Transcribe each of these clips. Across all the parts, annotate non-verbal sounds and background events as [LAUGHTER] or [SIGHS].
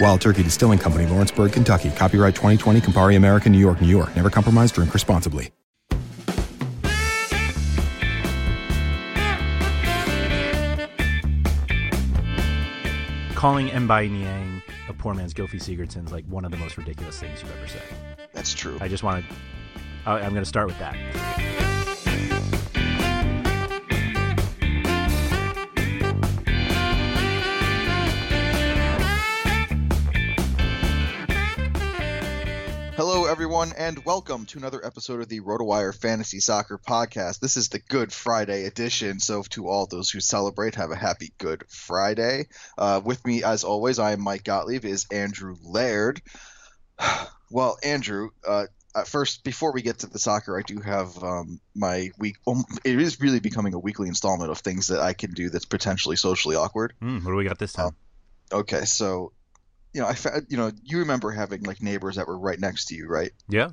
Wild Turkey Distilling Company, Lawrenceburg, Kentucky. Copyright 2020, Campari American, New York, New York. Never compromise, drink responsibly. Calling M'Baye Niang a poor man's Gylfi Sigurdsson's like one of the most ridiculous things you've ever said. That's true. I just want to. I'm going to start with that. Everyone, and welcome to another episode of the RotoWire Fantasy Soccer Podcast. This is the Good Friday edition, so to all those who celebrate, have a happy Good Friday. Uh, with me, as always, I am Mike Gottlieb, is Andrew Laird. [SIGHS] well, Andrew, uh, first, before we get to the soccer, I do have um, my week. Um, it is really becoming a weekly installment of things that I can do that's potentially socially awkward. Mm, what do we got this time? Uh, okay, so you know, I you know, you remember having like neighbors that were right next to you, right? Yeah.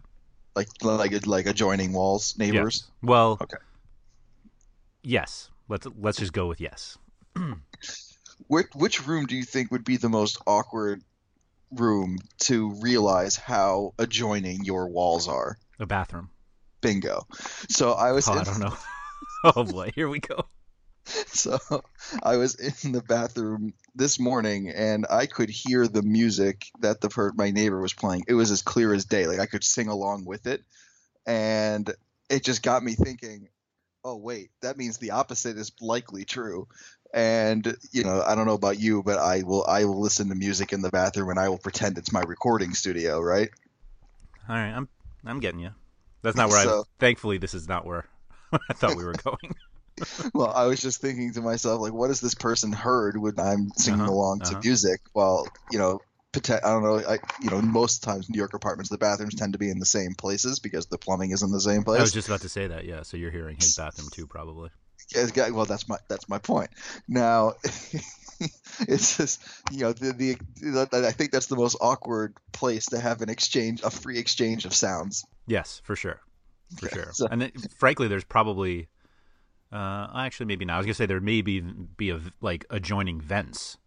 Like like like adjoining walls, neighbors. Well. Okay. Yes. Let's let's just go with yes. [CLEARS THROAT] which which room do you think would be the most awkward room to realize how adjoining your walls are? A bathroom. Bingo. So I was. Oh, in, I don't know. [LAUGHS] oh boy, here we go. [LAUGHS] So I was in the bathroom this morning and I could hear the music that the per- my neighbor was playing. It was as clear as day. Like I could sing along with it, and it just got me thinking. Oh wait, that means the opposite is likely true. And you know, I don't know about you, but I will I will listen to music in the bathroom and I will pretend it's my recording studio, right? All right, I'm I'm getting you. That's not where so, I. Thankfully, this is not where [LAUGHS] I thought we were going. [LAUGHS] well, I was just thinking to myself, like, what has this person heard when I'm singing Uh-huh, along uh-huh. to music? Well, you know, I don't know. I, you know, most times New York apartments, the bathrooms tend to be in the same places because the plumbing is in the same place. I was just about to say that. Yeah, so you're hearing his bathroom too, probably. Yes, guy- Well, that's my that's my point. Now, [LAUGHS] it's just you know the, the I think that's the most awkward place to have an exchange, a free exchange of sounds. Yes, for sure, for sure. so- And it, frankly, there's probably, uh, actually maybe not. I was gonna say there may be be a like adjoining vents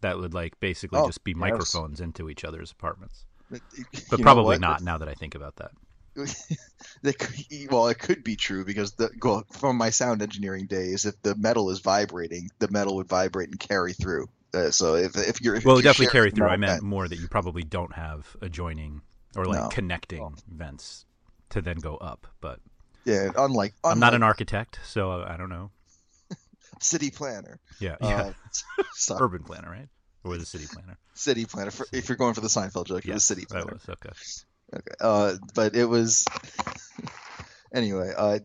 that would like basically Oh, just be yes. microphones into each other's apartments, But, but probably not. Now that I think about that. [LAUGHS] Well, it could be true because the well, from my sound engineering days, if the metal is vibrating, the metal would vibrate and carry through. Uh, so if if you're if well, you're definitely carry through. I meant more that you probably don't have adjoining or like No. connecting vents to then go up. But yeah, unlike, I'm not an architect, so I don't know. [LAUGHS] city planner. Yeah, yeah. [LAUGHS] Uh, urban planner, right? Or the city planner? city planner. For, if you're going for the Seinfeld joke, it was Yes, city that planner. was okay. Okay. Uh, but it was. [LAUGHS] anyway, uh,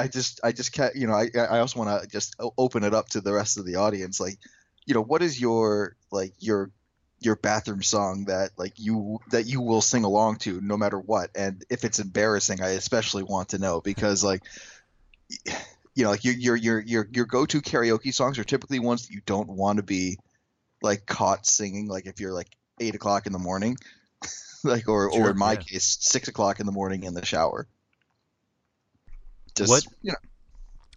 I just, I just, ca- you know, I, I also want to just open it up to the rest of the audience. Like, you know, what is your like your your bathroom song that like you that you will sing along to no matter what, and if it's embarrassing, I especially want to know because like. You know, like your your your your your go-to karaoke songs are typically ones that you don't want to be like caught singing. Like if you're like eight o'clock in the morning, [LAUGHS] like or or in my yeah. case six o'clock in the morning in the shower just What- you know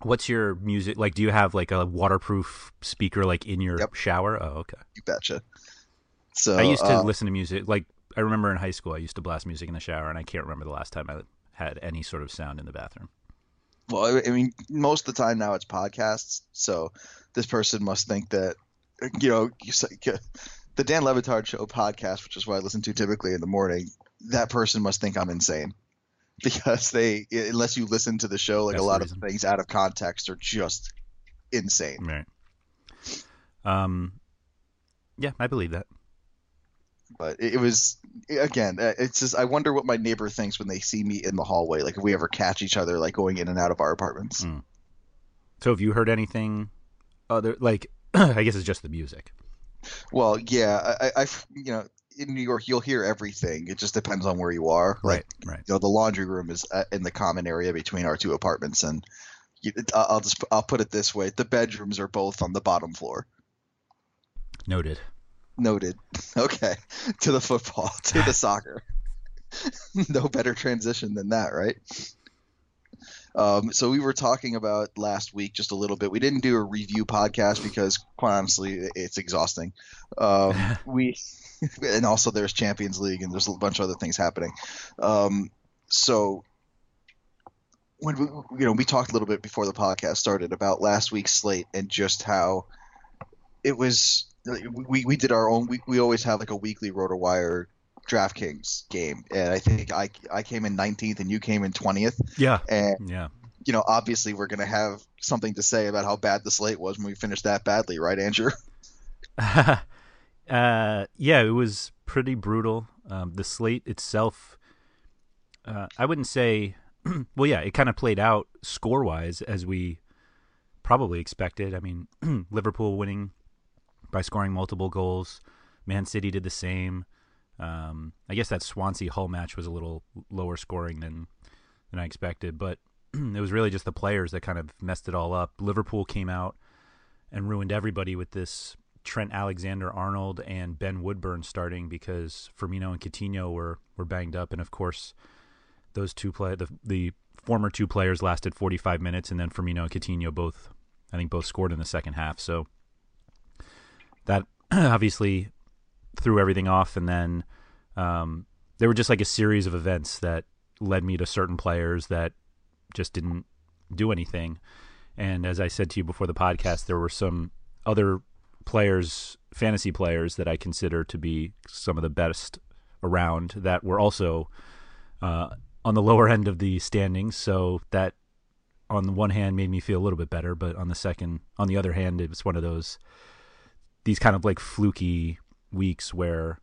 What's your music like? Do you have like a waterproof speaker like in your Yep. shower? Oh, okay. you betcha so I used to uh, listen to music. Like I remember in high school, I used to blast music in the shower, and I can't remember the last time I had any sort of sound in the bathroom. well I- mean most of the time now it's podcasts so this person must think that you know you say, the Dan Le Batard show podcast which is what i listen to typically in the morning that person must think i'm insane because they unless you listen to the show like That's a lot of things out of context are just insane Right. Um. Yeah, I believe that. But it, it was again uh, it's just i wonder what my neighbor thinks when they see me in the hallway like if we ever catch each other like going in and out of our apartments Mm. So, have you heard anything other like? [CLEARS THROAT] I guess it's just the music. well yeah I, I you know in new york you'll hear everything it just depends on where you are like Right. Right. you know the laundry room is uh, in the common area between our two apartments and i'll just i'll put it this way the bedrooms are both on the bottom floor Noted. Noted. [LAUGHS] Okay. To the football to the soccer. [LAUGHS] No better transition than that right? Um, so we were talking about last week just a little bit. We didn't do a review podcast because quite honestly it's exhausting. Um, [LAUGHS] we and also there's champions league and there's a bunch of other things happening. Um, so when we you know we talked a little bit before the podcast started about last week's slate and just how it was we, we did our own we, we always have like a weekly rotowire DraftKings game and I think I I came in 19th and you came in 20th Yeah. and Yeah. you know obviously we're going to have something to say about how bad the slate was when we finished that badly right Andrew [LAUGHS] [LAUGHS] uh, yeah, it was pretty brutal. Um, the slate itself, uh, I wouldn't say. [CLEARS THROAT] well, yeah, it kind of played out score wise as we probably expected. I mean, [CLEARS THROAT] Liverpool winning by scoring multiple goals. Man City did the same. Um, I guess that Swansea Hull match was a little lower scoring than than I expected, but [CLEARS THROAT] it was really just the players that kind of messed it all up. Liverpool came out and ruined everybody with this Trent Alexander Arnold and Ben Woodburn starting because Firmino and Coutinho were were banged up, and of course those two play the the former two players lasted 45 minutes, and then Firmino and Coutinho both I think both scored in the second half. So that [CLEARS THROAT] obviously threw everything off, and then um, there were just like a series of events that led me to certain players that just didn't do anything. And as I said to you before the podcast, there were some other players, fantasy players, that I consider to be some of the best around that were also uh, on the lower end of the standings. So that, on the one hand, made me feel a little bit better, but on the second, on the other hand, it was one of those these kind of like fluky weeks where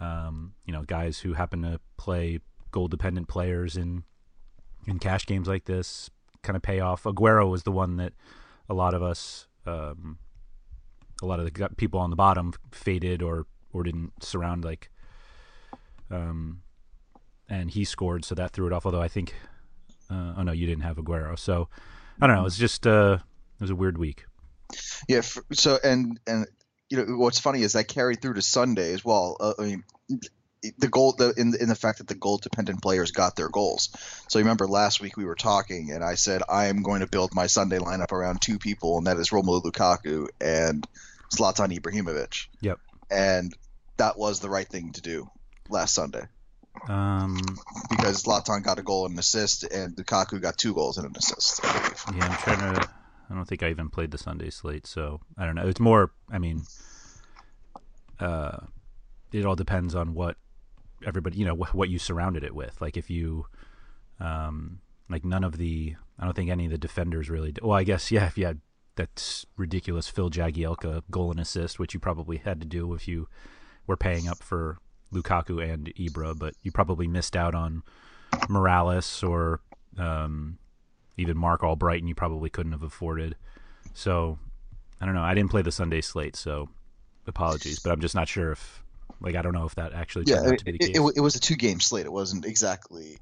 um, you know guys who happen to play goal dependent players in in cash games like this kind of pay off. Aguero was the one that a lot of us, um, a lot of the people on the bottom faded or or didn't surround like, um, and he scored, so that threw it off. Although I think, uh, oh no, you didn't have Aguero, so I don't know. It's just uh, it was a weird week. Yeah. so and and you know what's funny is that carried through to Sunday as well. Uh, I mean, the goal the, in in the fact that the goal dependent players got their goals. So you remember last week we were talking and I said I am going to build my Sunday lineup around two people and that is Romelu Lukaku and Zlatan Ibrahimovic. Yep. And that was the right thing to do last Sunday Um, because Zlatan got a goal and an assist and Lukaku got two goals and an assist. Yeah, I'm trying to. I don't think I even played the Sunday slate, so I don't know. It's more. I mean, uh, it all depends on what everybody, you know, wh- what you surrounded it with. Like if you, um, like none of the, I don't think any of the defenders really. Well, I guess yeah, if you had that ridiculous Phil Jagielka goal and assist, which you probably had to do if you were paying up for Lukaku and Ibra, but you probably missed out on Mirallas or um, even Marc Albrighton. You probably couldn't have afforded. So I don't know. I didn't play the Sunday slate, so apologies, but I'm just not sure if like I don't know if that actually Yeah, it, to be the it, it, it was a two game slate. It wasn't exactly.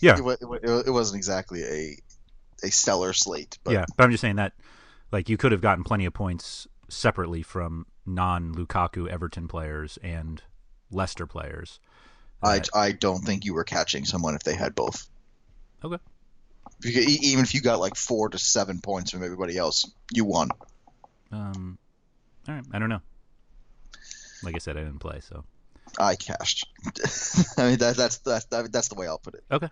yeah, It, it, it wasn't exactly a a stellar slate. But yeah, but I'm just saying that like you could have gotten plenty of points separately from non Lukaku Everton players and Leicester players. I, I don't think you were catching someone if they had both. Okay. Because even if you got like four to seven points from everybody else, you won. Um, all right, I don't know. Like I said, I didn't play, so I cashed. [LAUGHS] I mean that, that's that's that, that's the way I'll put it. okay.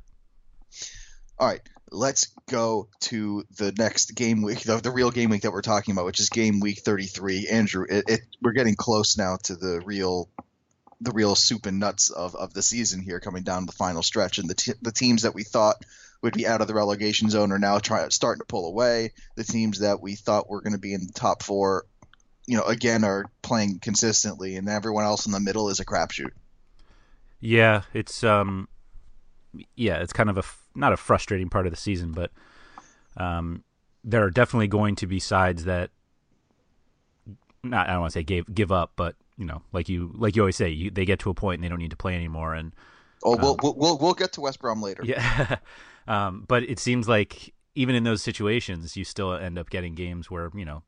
All right, let's go to the next game week, the, the real game week that we're talking about, which is game week 33. Andrew, it, it we're getting close now to the real the real soup and nuts of, of the season here coming down the final stretch and the, t- the teams that we thought would be out of the relegation zone are now trying starting to pull away. The teams that we thought were going to be in the top four you know again are playing consistently and everyone else in the middle is a crapshoot. Yeah, it's um, yeah, it's kind of a not a frustrating part of the season, but um, there are definitely going to be sides that not I don't want to say give give up, but you know, like you like you always say, you, they get to a point and they don't need to play anymore, and oh we'll, we'll, we'll we'll get to west brom later. Yeah, [LAUGHS] um, but it seems like even in those situations, you still end up getting games where you know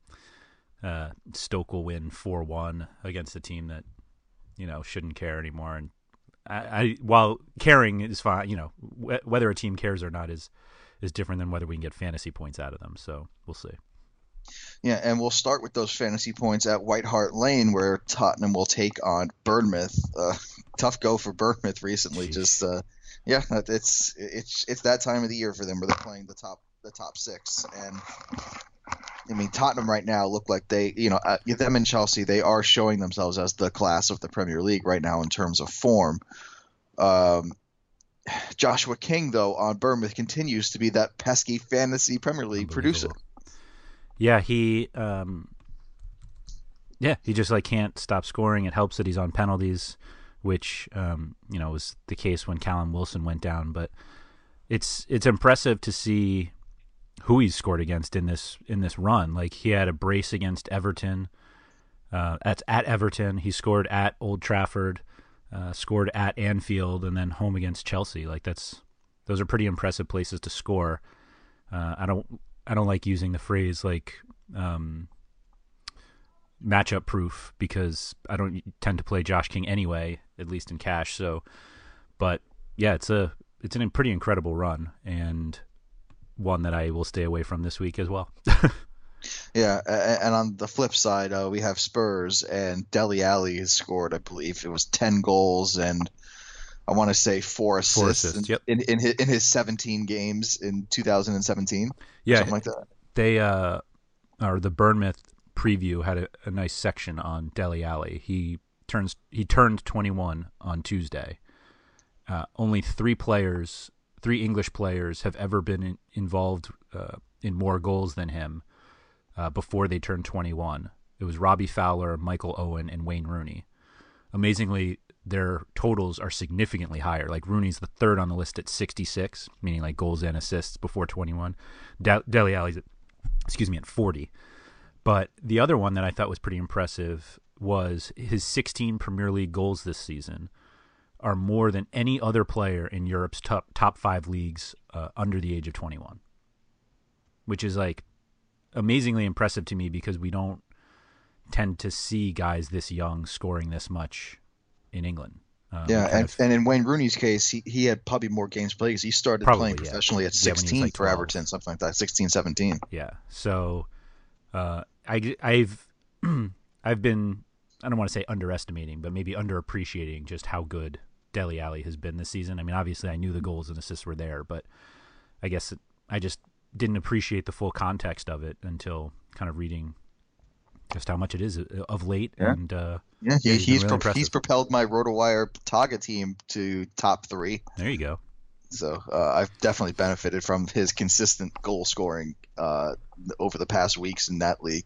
uh, Stoke will win four one against a team that you know shouldn't care anymore. And I, I while caring is fine, you know wh- whether a team cares or not is is different than whether we can get fantasy points out of them. So we'll see. Yeah, and we'll start with those fantasy points at White Hart Lane, where Tottenham will take on Bournemouth. Uh, [LAUGHS] tough go for Bournemouth recently. Jeez. Just uh, yeah, it's it's it's that time of the year for them where they're playing the top the top six, and I mean Tottenham right now look like they you know uh, them and Chelsea they are showing themselves as the class of the Premier League right now in terms of form. Um, Joshua King though on Bournemouth continues to be that pesky fantasy Premier League producer. Yeah, he um yeah, he just like can't stop scoring. It helps that he's on penalties, which um, you know, was the case when Callum Wilson went down, but it's it's impressive to see who he's scored against in this in this run. Like he had a brace against Everton. Uh, at at Everton, he scored at Old Trafford, uh, scored at Anfield, and then home against Chelsea. Like that's those are pretty impressive places to score. Uh, I don't I don't like using the phrase like um, matchup proof because I don't tend to play Josh King anyway, at least in cash. So, but yeah, it's a it's a pretty incredible run and one that I will stay away from this week as well. [LAUGHS] Yeah, and on the flip side, uh, we have Spurs and Dele Alli has scored, I believe it was ten goals and I want to say four assists, Four assists, in, yep. in, in, his, in his 17 games in 2017, yeah, something like that. they uh or the Bournemouth preview had a, a nice section on Dele Alli. He turns he turned 21 on Tuesday. Uh, only three players, three English players, have ever been in, involved uh, in more goals than him uh, before they turned 21. It was Robbie Fowler, Michael Owen, and Wayne Rooney. Amazingly, their totals are significantly higher. Like Rooney's the third on the list at 66, meaning like goals and assists before 21. De- Dele Alli's at, excuse me, at 40. But the other one that I thought was pretty impressive was his 16 Premier League goals this season are more than any other player in Europe's top top five leagues uh, under the age of 21, which is like amazingly impressive to me because we don't tend to see guys this young scoring this much in England. Um, Yeah, and, of- and in Wayne Rooney's case, he, he had probably more games played because he started Probably, playing professionally at Yeah, was, 16 like, for Everton, something like that, 16, 17. Yeah. So, uh, I I've [CLEARS THROAT] I've been I don't want to say underestimating, but maybe underappreciating just how good Dele Alli has been this season. I mean, obviously I knew the goals and assists were there, but I guess it, I just didn't appreciate the full context of it until kind of reading just how much it is uh, of late. Yeah. And uh, Yeah, he, Yeah, he's he's really pro- he's propelled my RotoWire Togga team to top three. there you go. So uh, I've definitely benefited from his consistent goal scoring uh, over the past weeks in that league.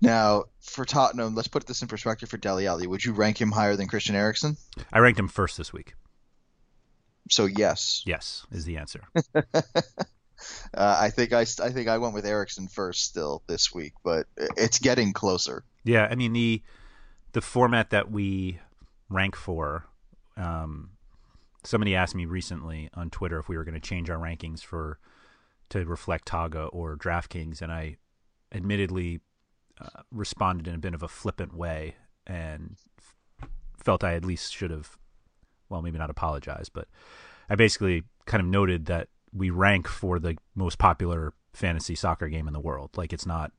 Now, for Tottenham, let's put this in perspective for Dele Alli. Would you rank him higher than Christian Eriksen? I ranked him first this week. So yes, Yes, is the answer. [LAUGHS] uh, I think I, I think I went with Eriksen first still this week, but it's getting closer. Yeah, I mean the the format that we rank for. Um, somebody asked me recently on Twitter if we were going to change our rankings for to reflect Togga or DraftKings, and I admittedly uh, responded in a bit of a flippant way and f- felt I at least should have, well, maybe not apologize, but I basically kind of noted that we rank for the most popular fantasy soccer game in the world. Like it's not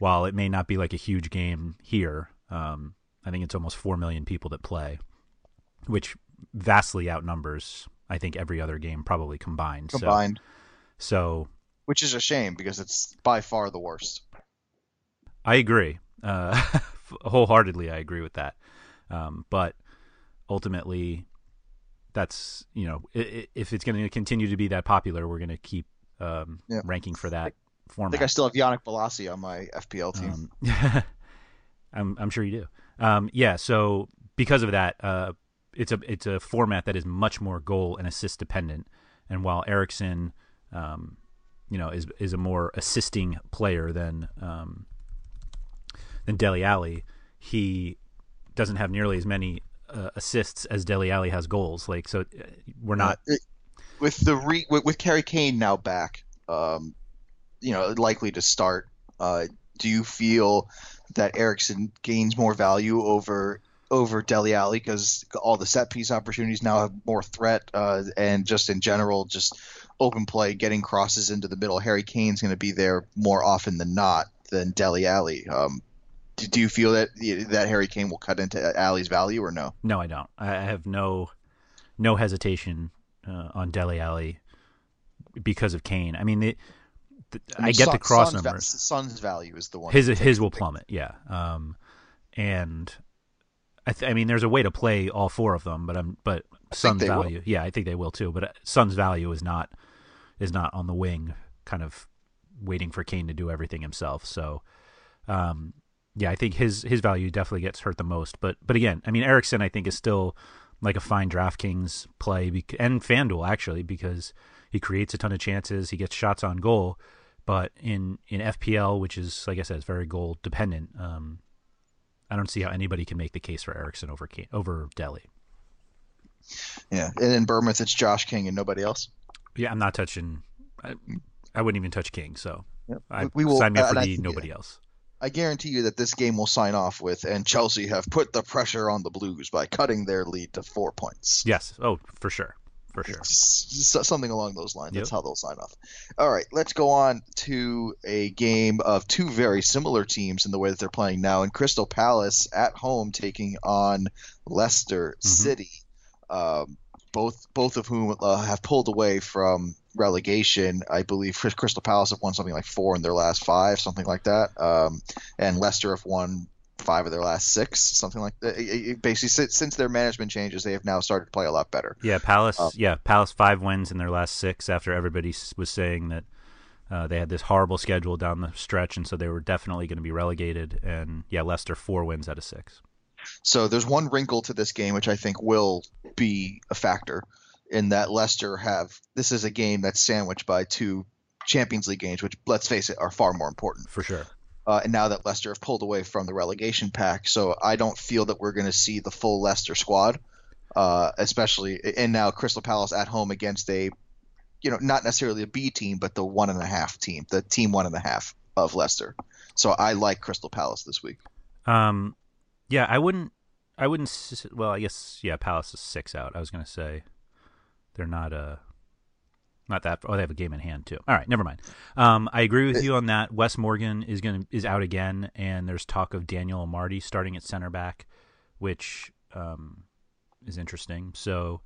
while it may not be like a huge game here, um, I think it's almost four million people that play, which vastly outnumbers I think every other game probably combined. Combined, So, which is a shame because it's by far the worst. I agree, uh, [LAUGHS] wholeheartedly. I agree with that. Um, but ultimately, that's you know, i- i- if it's going to continue to be that popular, we're going to keep um, Yeah. ranking for that I format. think I still have Yannick Bolasie on my FPL team. Um, [LAUGHS] I'm I'm sure you do. Um, yeah. So because of that, uh, it's a it's a format that is much more goal and assist dependent. And while Eriksen, um, you know, is is a more assisting player than um, than Dele Alli, he doesn't have nearly as many uh, assists as Dele Alli has goals. Like so, uh, we're not. Uh, with the re with, with Harry Kane now back, um, you know, likely to start. Uh, do you feel that Eriksen gains more value over over Dele Alli because all the set piece opportunities now have more threat, uh, and just in general, just open play, getting crosses into the middle. Harry Kane's going to be there more often than not than Dele Alli. Um, do, do you feel that that Harry Kane will cut into Alli's value or no? No, I don't. I I have no no hesitation uh, on Dele Alli because of Kane. I mean, the, the, I, mean, get the cross Son's va- numbers. Son's value is the one. his his will plummet. Yeah. Um, and I, th- I mean, there's a way to play all four of them, but I'm but Son's they will. value. Yeah, I think they will too. But uh, Son's value is not is not on the wing, kind of waiting for Kane to do everything himself. So, um, yeah, I think his his value definitely gets hurt the most. But but again, I mean, Eriksen I think is still like a fine DraftKings play and FanDuel actually because he creates a ton of chances, he gets shots on goal. But in in FPL, which is like I said, it's very goal dependent. Um, I don't see how anybody can make the case for Eriksen over Kane, over Dele. Yeah, and in Bournemouth it's Josh King and nobody else. Yeah, I'm not touching. I, I wouldn't even touch King. So Yep. I We- we will- sign me up for I the nobody else. I guarantee you that this game will sign off with, and Chelsea have put the pressure on the Blues by cutting their lead to four points. Yes. Oh, for sure, for sure. S- something along those lines. That's how they'll sign off. All right, let's go on to a game of two very similar teams in the way that they're playing now. In Crystal Palace at home taking on Leicester Mhm. City. Um, both both of whom uh, have pulled away from relegation. I believe Crystal Palace have won something like four in their last five, something like that. Um, and Leicester have won five of their last six, something like that. It- it- Basically, since, since their management changes, they have now started to play a lot better. Yeah, Palace. Uh, yeah, Palace five wins in their last six after everybody was saying that uh, they had this horrible schedule down the stretch, and so they were definitely going to be relegated. And yeah, Leicester four wins out of six. So there's one wrinkle to this game which I think will be a factor in that Leicester have this is a game that's sandwiched by two Champions League games, which let's face it are far more important. For sure. Uh, and now that Leicester have pulled away from the relegation pack, so I don't feel that we're going to see the full Leicester squad, uh, especially and now Crystal Palace at home against a, you know, not necessarily a B team, but the one and a half team, the team one and a half of Leicester. So I like Crystal Palace this week. Um, yeah, I wouldn't. I wouldn't. Well, I guess yeah. Palace is six out. I was going to say they're not uh not that. Oh, they have a game in hand too. All right, never mind. Um, I agree with you on that. Wes Morgan is going to is out again, and there's talk of Daniel Amartey starting at center back, which um is interesting. So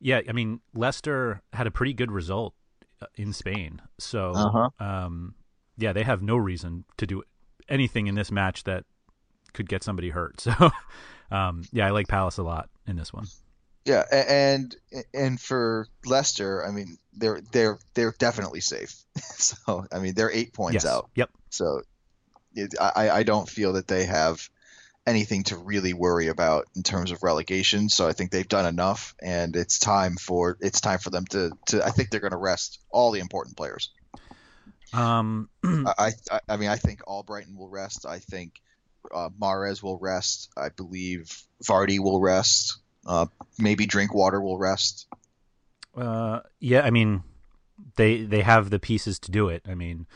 yeah, I mean Leicester had a pretty good result uh, in Spain, so Uh-huh. um yeah, they have no reason to do anything in this match that could get somebody hurt. [LAUGHS] So, um, yeah, I like Palace a lot in this one. Yeah, and and for Leicester, I mean, they're they're they're definitely safe. [LAUGHS] so, I mean, they're eight points yes. out. Yep. So, it, I I don't feel that they have anything to really worry about in terms of relegation. So I think they've done enough, and it's time for it's time for them to to. I think they're going to rest all the important players. Um, [CLEARS THROAT] I, I I mean I think Albrighton will rest. I think uh, Mahrez will rest. I believe Vardy will rest. Uh, maybe Drinkwater will rest. Uh, yeah, I mean, they they have the pieces to do it. I mean,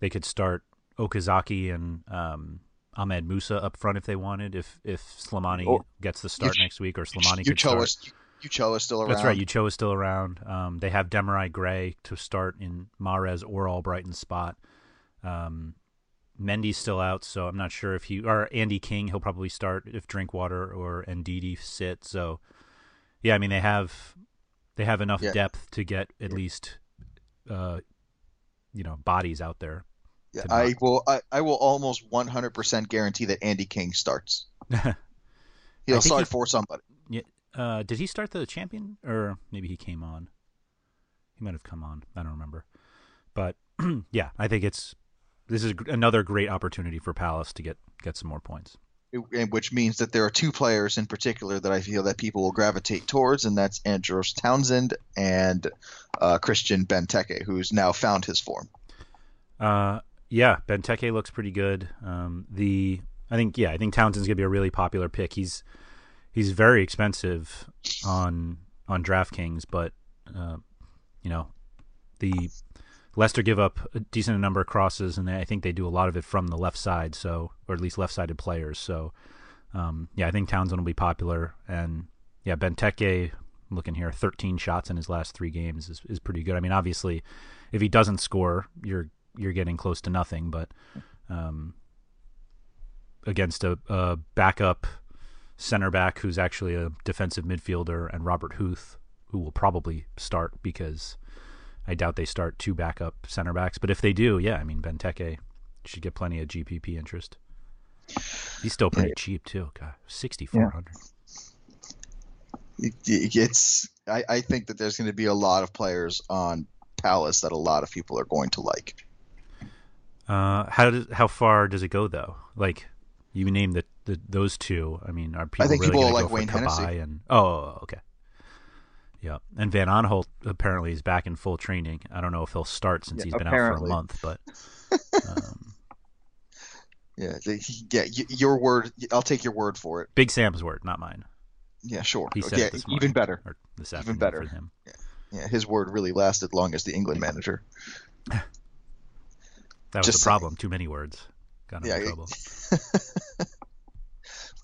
they could start Okazaki and um, Ahmed Musa up front if they wanted. If if Slimani Or- gets the start if- next week, or Slimani could Ulloa, start. Ulloa is still around. That's right. Ulloa is still around. Um, they have Demarai Gray to start in Mahrez or Albrighton's spot. Um, Mendy's still out, so I'm not sure if he or Andy King. He'll probably start if Drinkwater or Ndidi sit. So, yeah, I mean they have they have enough Yeah. depth to get at least uh, you know bodies out there. Yeah, I will. I, I will almost 100% guarantee that Andy King starts. [LAUGHS] He'll start he- for somebody. Yeah, uh, did he start the champion, or maybe he came on? He might have come on. I don't remember. But [CLEARS THROAT] yeah, I think it's this is another great opportunity for Palace to get get some more points. and which means that there are two players in particular that I feel that people will gravitate towards, and that's Andros Townsend and uh, Christian Benteke, who's now found his form. Uh, yeah, Benteke looks pretty good. Um, the I think yeah, I think Townsend's gonna be a really popular pick. He's he's very expensive on on DraftKings, but uh, you know the Leicester give up a decent number of crosses, and I think they do a lot of it from the left side, so or at least left-sided players. So um, yeah, I think Townsend will be popular, and yeah, Benteke. Looking here, 13 shots in his last three games is, is pretty good. I mean, obviously, if he doesn't score, you're you're getting close to nothing. But um, against a, a backup center back who's actually a defensive midfielder, and Robert Huth, who will probably start because I doubt they start two backup center backs. But if they do, yeah, I mean Benteke should get plenty of GPP interest. He's still pretty cheap too. God, sixty four hundred. It- It's I, I think that there's going to be a lot of players on Palace that a lot of people are going to like. Uh, how does how far does it go though? Like you name the, the those two. I mean, are people I think really people like Wayne Hennessy. And oh okay, yeah. And Van Aanholt apparently is back in full training. I don't know if he'll start since Yeah, he's been apparently. out for a month, but um, [LAUGHS] Yeah, they, yeah. Your word. I'll take your word for it. Big Sam's word, not mine. Yeah, sure. He said yeah, this even better. or this Even better. for him. Yeah, his word really lasted long as the England manager. [LAUGHS] That was Just the problem. Too many words. Got him Yeah, in it- trouble. [LAUGHS]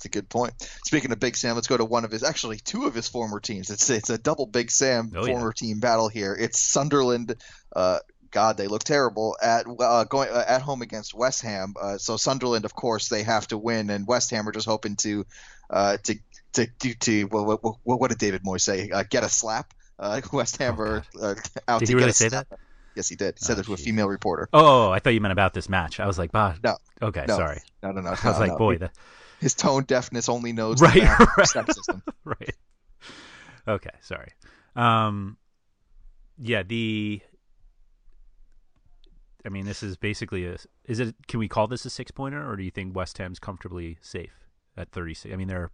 That's a good point. Speaking of Big Sam, let's go to one of his, actually two of his former teams. It's it's a double Big Sam Oh, yeah. former team battle here. It's Sunderland. Uh, God, they look terrible at uh, going uh, at home against West Ham. Uh, so Sunderland, of course, they have to win, and West Ham are just hoping to uh, to to to, to what, what, what, what did David Moyes say? Uh, get a slap. Uh, [LAUGHS] West Ham Oh, are uh, out Did he really say slap. that? Yes, he did. He said Oh, it to a female reporter. Oh, I thought you meant about this match. I was like, bah. No. Okay, No. sorry. No, no, no. [LAUGHS] I was no, like, no. boy, that, his tone deafness only knows Right, the math of right. [LAUGHS] right. Okay, sorry. Um, yeah, the. I mean, this is basically a. Is it? Can we call this a six pointer, or do you think West Ham's comfortably safe at thirty six? I mean, they're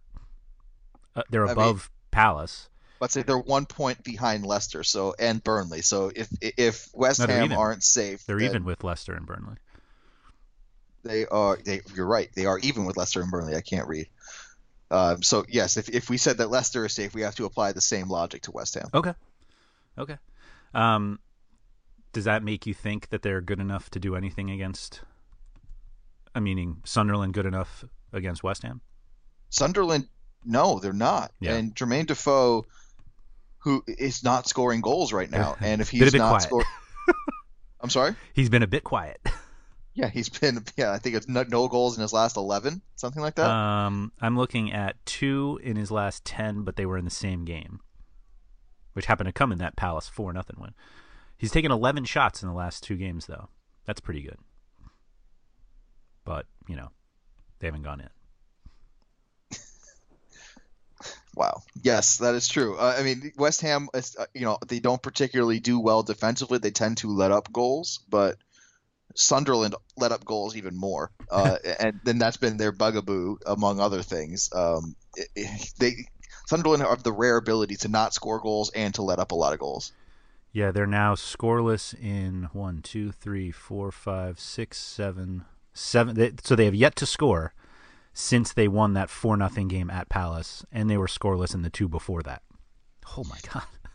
uh, they're I mean- above Palace. let's say they're one point behind Leicester, so and Burnley. So if if West No, Ham even. aren't safe, They're then even with Leicester and Burnley. They are. They, you're right. They are even with Leicester and Burnley. I can't read. Um, so yes, if if we said that Leicester is safe, we have to apply the same logic to West Ham. Okay. Okay. Um, does that make you think that they're good enough to do anything against? I meaning Sunderland good enough against West Ham? Sunderland, no, they're not. Yeah. And Jermaine Defoe, who is not scoring goals right now, [LAUGHS] and if he's not scoring, [LAUGHS] I'm sorry. He's been a bit quiet. [LAUGHS] Yeah, he's been. [LAUGHS] Yeah, I think it's no, no goals in his last eleven, something like that. Um, I'm looking at two in his last ten, but they were in the same game, which happened to come in that Palace four nothing win. He's taken 11 shots in the last two games, though. That's pretty good. But you know, they haven't gone in. [LAUGHS] Wow. Yes, that is true. Uh, I mean, West Ham, uh, you know, they don't particularly do well defensively. They tend to let up goals, but Sunderland let up goals even more, uh, [LAUGHS] and then that's been their bugaboo among other things. Um, it, it, they Sunderland have the rare ability to not score goals and to let up a lot of goals. Yeah, they're now scoreless in one, two, three, four, five, six, seven, seven. They, so they have yet to score since they won that four nothing game at Palace, and they were scoreless in the two before that. Oh my god! [LAUGHS] I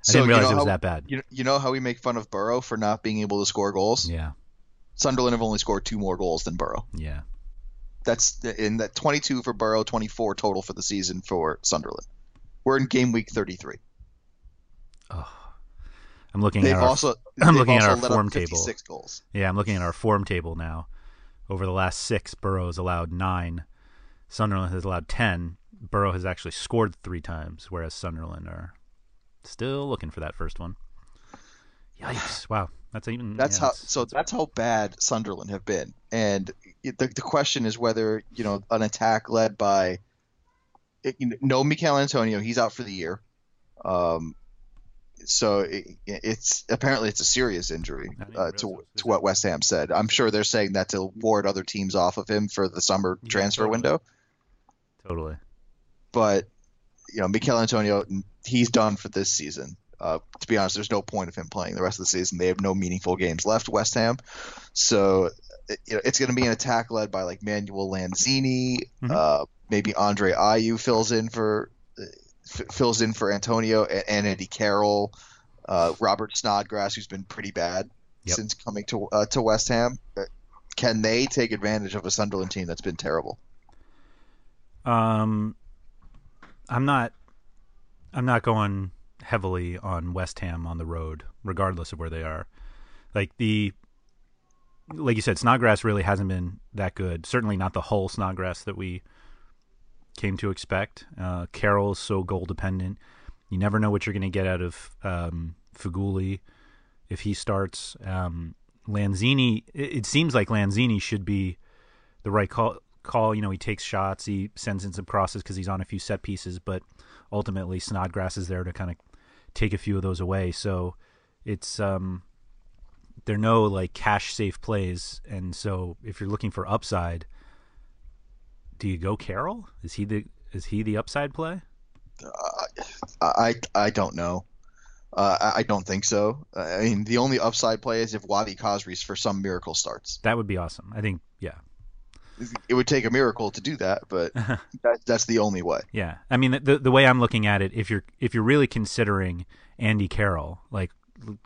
So, didn't you realize know it was how- that bad. You, you know how we make fun of Boro for not being able to score goals? Yeah, Sunderland have only scored two more goals than Boro. yeah. That's in that 22 for Boro, 24 total for the season for Sunderland. We're in game week 33. Oh. I'm looking They've at our, also I'm looking at our form table. 56 goals. Yeah, I'm looking at our form table now. Over the last six, Boro has allowed nine. Sunderland has allowed ten. Boro has actually scored three times, whereas Sunderland are still looking for that first one. Yikes! Wow, that's even. That's yeah, how that's- so that's how bad Sunderland have been. And the the question is whether, you know, an attack led by it, you know, no Michail Antonio, he's out for the year. Um so it, it's apparently it's a serious injury uh, realize to it to what West Ham said. I'm sure they're saying that to ward other teams off of him for the summer Yeah, transfer totally. window. totally. but you know, Michail Antonio, he's done for this season. Uh, to be honest, there's no point of him playing the rest of the season. They have no meaningful games left, West Ham. So, you know, it's going to be an attack led by like Manuel Lanzini, Mhm. uh, maybe Andre Ayew fills in for uh, f- fills in for Antonio and, Andy Carroll, uh, Robert Snodgrass, who's been pretty bad Yep. since coming to uh, to West Ham. Uh, Can they take advantage of a Sunderland team that's been terrible? Um, I'm not. I'm not going heavily on West Ham on the road, regardless of where they are. Like the, like you said, Snodgrass really hasn't been that good. Certainly not the whole Snodgrass that we came to expect. Uh, Carroll is so goal dependent. You never know what you're going to get out of um, if he starts. Um, Lanzini, it, it seems like Lanzini should be the right call. Call, you know, he takes shots, he sends in some crosses because he's on a few set pieces, but ultimately Snodgrass is there to kind of take a few of those away. So it's um, they're no like cash safe plays, and so if you're looking for upside, do you go Carroll? Is he the is he the upside play? I I don't know. Uh, I, don't think so. I mean, the only upside play is if Wadi Kazris for some miracle starts. That would be awesome. I think, yeah, It would take a miracle to do that, but [LAUGHS] that, that's the only way. yeah. I mean, the the way I'm looking at it, if you're if you're really considering Andy Carroll, like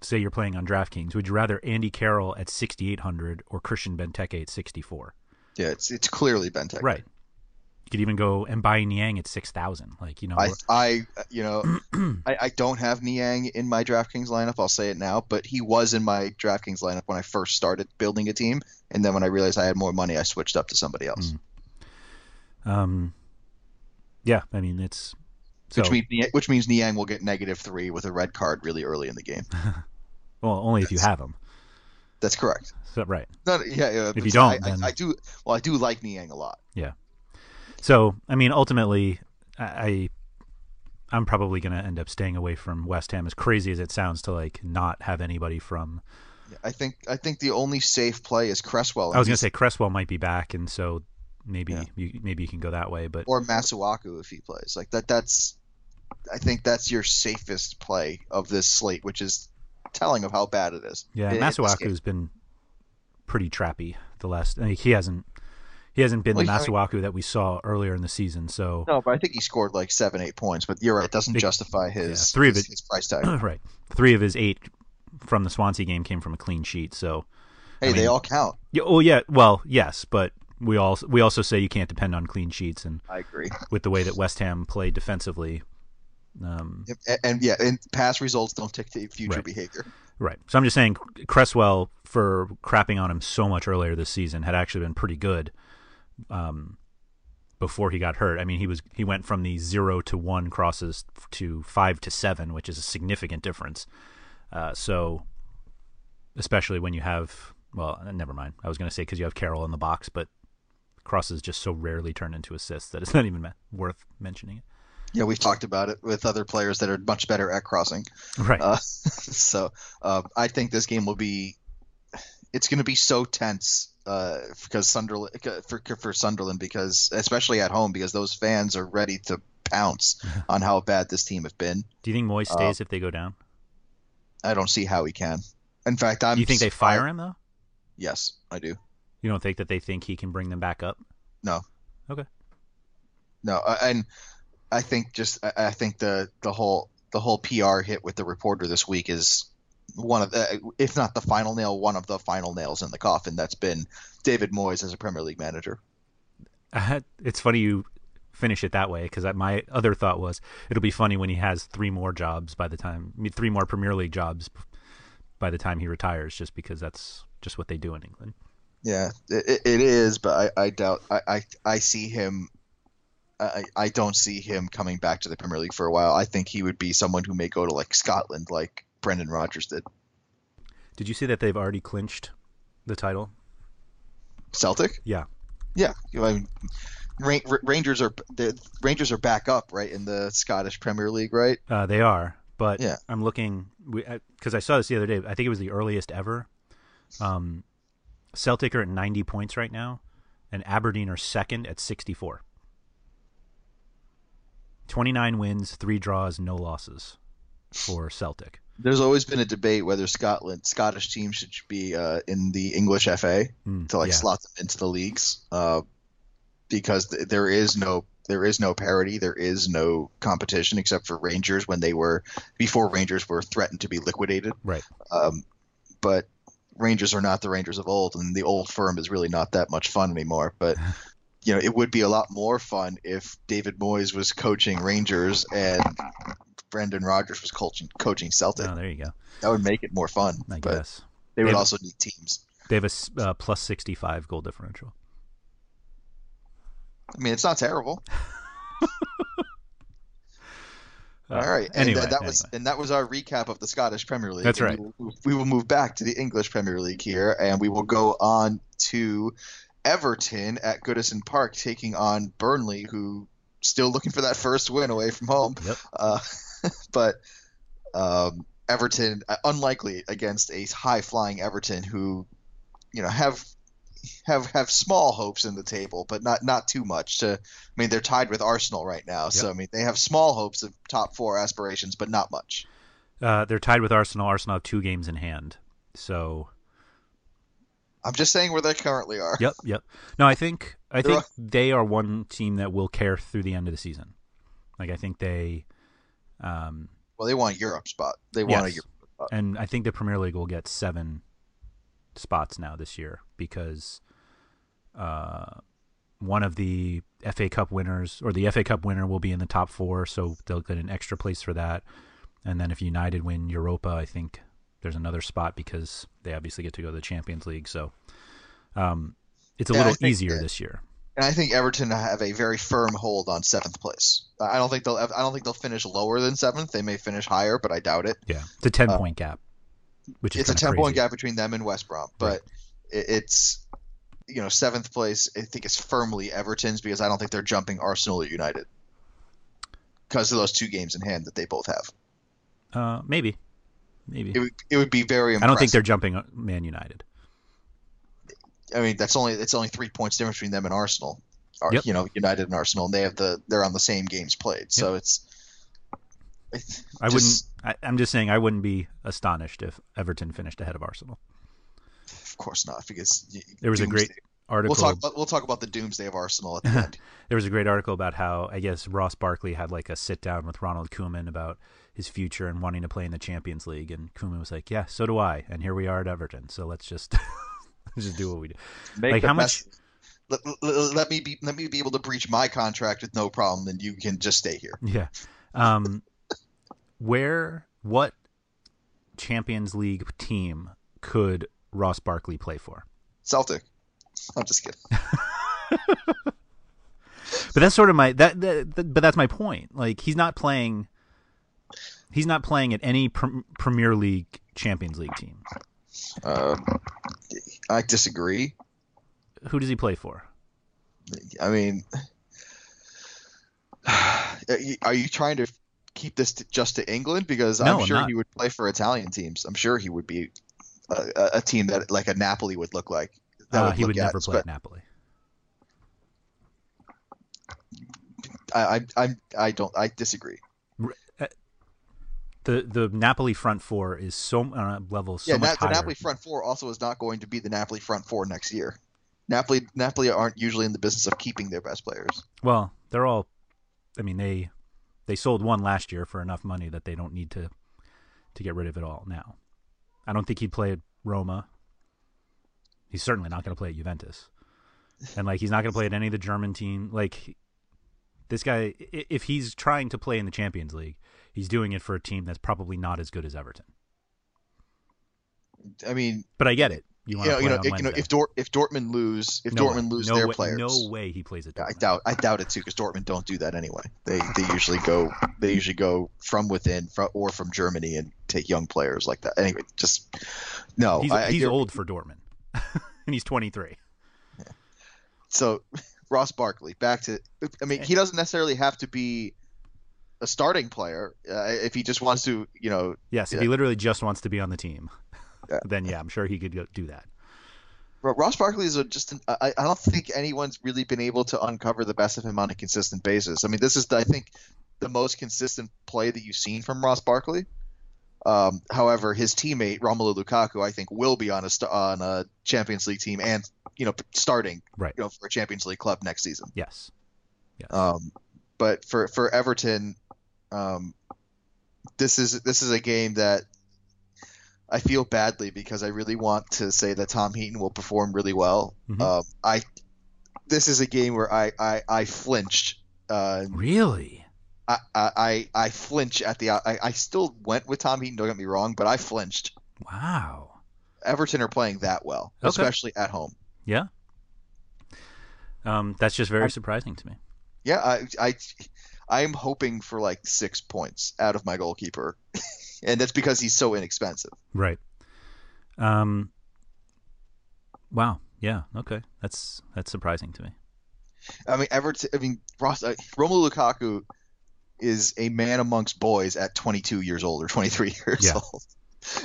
say you're playing on DraftKings, would you rather Andy Carroll at 6,800 or Christian Benteke at 64? Yeah, it's it's clearly Benteke. Right. You could even go and buy Niang at 6,000. Like, you know, I, I, you know, [CLEARS THROAT] I, I don't have Niang in my DraftKings lineup. I'll say it now, but he was in my DraftKings lineup when I first started building a team, and then when I realized I had more money, I switched up to somebody else. um, yeah, I mean, it's so, Which means which means Niang will get negative three with a red card really early in the game. [LAUGHS] well, only if you have him. That's correct. So, right. No, yeah, yeah. If you don't, I, then- I, I do. Well, I do like Niang a lot. Yeah. So, I mean, ultimately, I, I'm probably going to end up staying away from West Ham. As crazy as it sounds to like not have anybody from. I think I think the only safe play is Cresswell. I was going to say Cresswell might be back, and so maybe Yeah. you maybe you can go that way. But or Masuaku if he plays like that. That's I think that's your safest play of this slate, which is telling of how bad it is. yeah, Masuaku's been pretty trappy the last. I mean, he hasn't he hasn't been the Well, I mean- Masuaku that we saw earlier in the season. So No, but I think he scored like seven, eight points. But you're right, it doesn't justify his three of his, his price tag. [CLEARS THROAT] right, three of his eight from the Swansea game came from a clean sheet. So Hey, I they all count. yeah, oh yeah, well yes, but we all we also say you can't depend on clean sheets and. I agree. with the way that West Ham played defensively. Um, And, and yeah, and past results don't dictate future Right. behavior. right. So I'm just saying Cresswell, for crapping on him so much earlier this season, had actually been pretty good um, before he got hurt. I mean, he was he went from the zero to one crosses to five to seven, which is a significant difference. Uh, so, especially when you have well, never mind. I was going to say because you have Carroll in the box, but crosses just so rarely turn into assists that it's [LAUGHS] not even worth mentioning it. Yeah, we've talked about it with other players that are much better at crossing. Right. Uh, [LAUGHS] so uh, I think this game will be. It's going to be so tense uh, because Sunderland for for Sunderland because especially at home because those fans are ready to pounce [LAUGHS] on how bad this team have been. Do you think Moyes Uh, stays if they go down? I don't see how he can. In fact, I'm. Do you think they fire him though? Yes, I do. You don't think that they think he can bring them back up? No. Okay. No, uh, and I think just I I think the the whole the whole PR hit with the reporter this week is one of the if not the final nail, one of the final nails in the coffin. That's been David Moyes as a Premier League manager. Uh, it's funny you finish it that way because my other thought was it'll be funny when he has three more jobs by the time three more Premier League jobs by the time he retires, just because that's just what they do in England. Yeah, it, it is, but I, I doubt I, I I see him. I, I don't see him coming back to the Premier League for a while. I think he would be someone who may go to like Scotland, like Brendan Rodgers did. Did you see that they've already clinched the title? Celtic. Yeah. Yeah, I mean, Ra- Ra- Rangers are the Rangers are back up right in the Scottish Premier League, right? Uh, they are, but Yeah. I'm looking because I saw this the other day. I think it was the earliest ever. Um, Celtic are at 90 points right now, and Aberdeen are second at 64. 29 wins, three draws, no losses for Celtic. There's always been a debate whether Scotland Scottish teams should be uh, in the English FA Mm, to like yeah. slot them into the leagues, uh, because th- there is no there is no parity, there is no competition except for Rangers when they were before Rangers were threatened to be liquidated. Right. Um, but Rangers are not the Rangers of old, and the old firm is really not that much fun anymore. But [LAUGHS] you know, it would be a lot more fun if David Moyes was coaching Rangers and Brendan Rodgers was coaching coaching Celtic. Oh, there you go. That would make it more fun. I guess they would They- also need teams. they have a uh, plus 65 goal differential. I mean, it's not terrible. Uh, [LAUGHS] All right, and Anyway, th- that was anyway. and that was our recap of the Scottish Premier League. That's right. We will, we will move back to the English Premier League here, and we will go on to Everton at Goodison Park taking on Burnley, who still looking for that first win away from home. Yep. Uh, [LAUGHS] [LAUGHS] but um, Everton uh, unlikely against a high flying Everton who, you know, have have have small hopes in the table, but not not too much. To I mean, they're tied with Arsenal right now, so I mean they have small hopes of top four aspirations, but not much. Uh, they're tied with Arsenal. Arsenal have two games in hand. So I'm just saying where they currently are. Yep, yep. No, I think I They're think they are one team that will care through the end of the season. Like I think they, um, Well, they want a Europe spot. They want a. Europe spot. and I think the Premier League will get seven spots now this year because uh, one of the FA Cup winners or the FA Cup winner will be in the top four, so they'll get an extra place for that. And then if United win Europa, I think there's another spot because they obviously get to go to the Champions League. So um, it's a Yeah, little easier that- this year. And I think Everton have a very firm hold on seventh place. I don't think they'll. I don't think they'll finish lower than seventh. They may finish higher, but I doubt it. Yeah, it's a ten Uh, point gap, which is it's a ten point gap between them and West Brom, but it, it's you know seventh place. I think it's firmly Everton's because I don't think they're jumping Arsenal or United because of those two games in hand that they both have. Uh, maybe, maybe. It would, it would be very. Impressive. I don't think they're jumping Man United. I mean, that's only it's only three points difference between them and Arsenal. Or, Yep. You know, United and Arsenal, and they have the they're on the same games played. So it's. it's I just- wouldn't. I, I'm just saying I wouldn't be astonished if Everton finished ahead of Arsenal. Of course not, because There was a great article. We'll talk. About, we'll talk about the doomsday of Arsenal at the end. [LAUGHS] there was a great article about how I guess Ross Barkley had like a sit down with Ronald Koeman about his future and wanting to play in the Champions League, and Koeman was like, "Yeah, so do I." And here we are at Everton. So let's just [LAUGHS] just do what we do. Make Like, how best- Let, let, let me be let me be able to breach my contract with no problem, and you can just stay here. Yeah. Um, where what Champions League team could Ross Barkley play for? Celtic. I'm just kidding. [LAUGHS] But that's sort of my that, that, that- but that's my point. Like he's not playing he's not playing at any pr- Premier League Champions League team. Uh, I disagree. Who does he play for? I mean, [SIGHS] are you trying to keep this to, just to England? Because No, I'm I'm sure he would play for Italian teams. I'm sure he would be a, a- team that like a Napoli would look like. That Uh, would he would at, never play at Napoli. I, I, I, I don't. I disagree. The the Napoli front four is so on a level so yeah, much Na- the. Napoli front four also is not going to be the Napoli front four next year. Napoli, Napoli aren't usually in the business of keeping their best players. Well, they're all. I mean, they they sold one last year for enough money that they don't need to to get rid of it all now. I don't think he'd play at Roma. He's certainly not going to play at Juventus, and like he's not going to play at any of the German team. Like this guy, if he's trying to play in the Champions League, he's doing it for a team that's probably not as good as Everton. I mean, But I get it. You you know, you know, you know, if Dort, if Dortmund lose, if no Dortmund way. lose no their way, players, no way he plays Yeah, I doubt I doubt it too because Dortmund don't do that anyway. They they usually go they usually go from within fro- or from Germany and take young players like that. Anyway, just no. He's, I, I- he's you're- old for Dortmund, [LAUGHS] and he's 23. So [LAUGHS] Ross Barkley, back to I mean he doesn't necessarily have to be a starting player uh, if he just wants to. You know, Yes, if he literally just wants to be on the team, [LAUGHS] then yeah, I'm sure he could go- do that. Ro- Ross Barkley is a, just an, I, I don't think anyone's really been able to uncover the best of him on a consistent basis. I mean, this is I think the most consistent play that you've seen from Ross Barkley. Um, however, his teammate Romelu Lukaku, I think, will be on a on a Champions League team and you know starting Right. you know for a Champions League club next season. Yes. Yes. Um, but for for Everton, um, this is this is a game that I feel badly because I really want to say that Tom Heaton will perform really well. Mhm. Um, I this is a game where I I, I flinched. Uh, really? I, I I flinch at the I, I still went with Tom Heaton. Don't get me wrong, but I flinched. Wow. Everton are playing that well, Okay. especially at home. Yeah. Um, that's just very surprising to me. Yeah, I I I'm hoping for like six points out of my goalkeeper, [LAUGHS] and that's because he's so inexpensive. Right. Um. Wow. Yeah. Okay. That's that's surprising to me. I mean, Everton. I mean, Ross, uh, Romelu Lukaku is a man amongst boys at 22 years old or 23 [LAUGHS] years Yeah. old. [LAUGHS]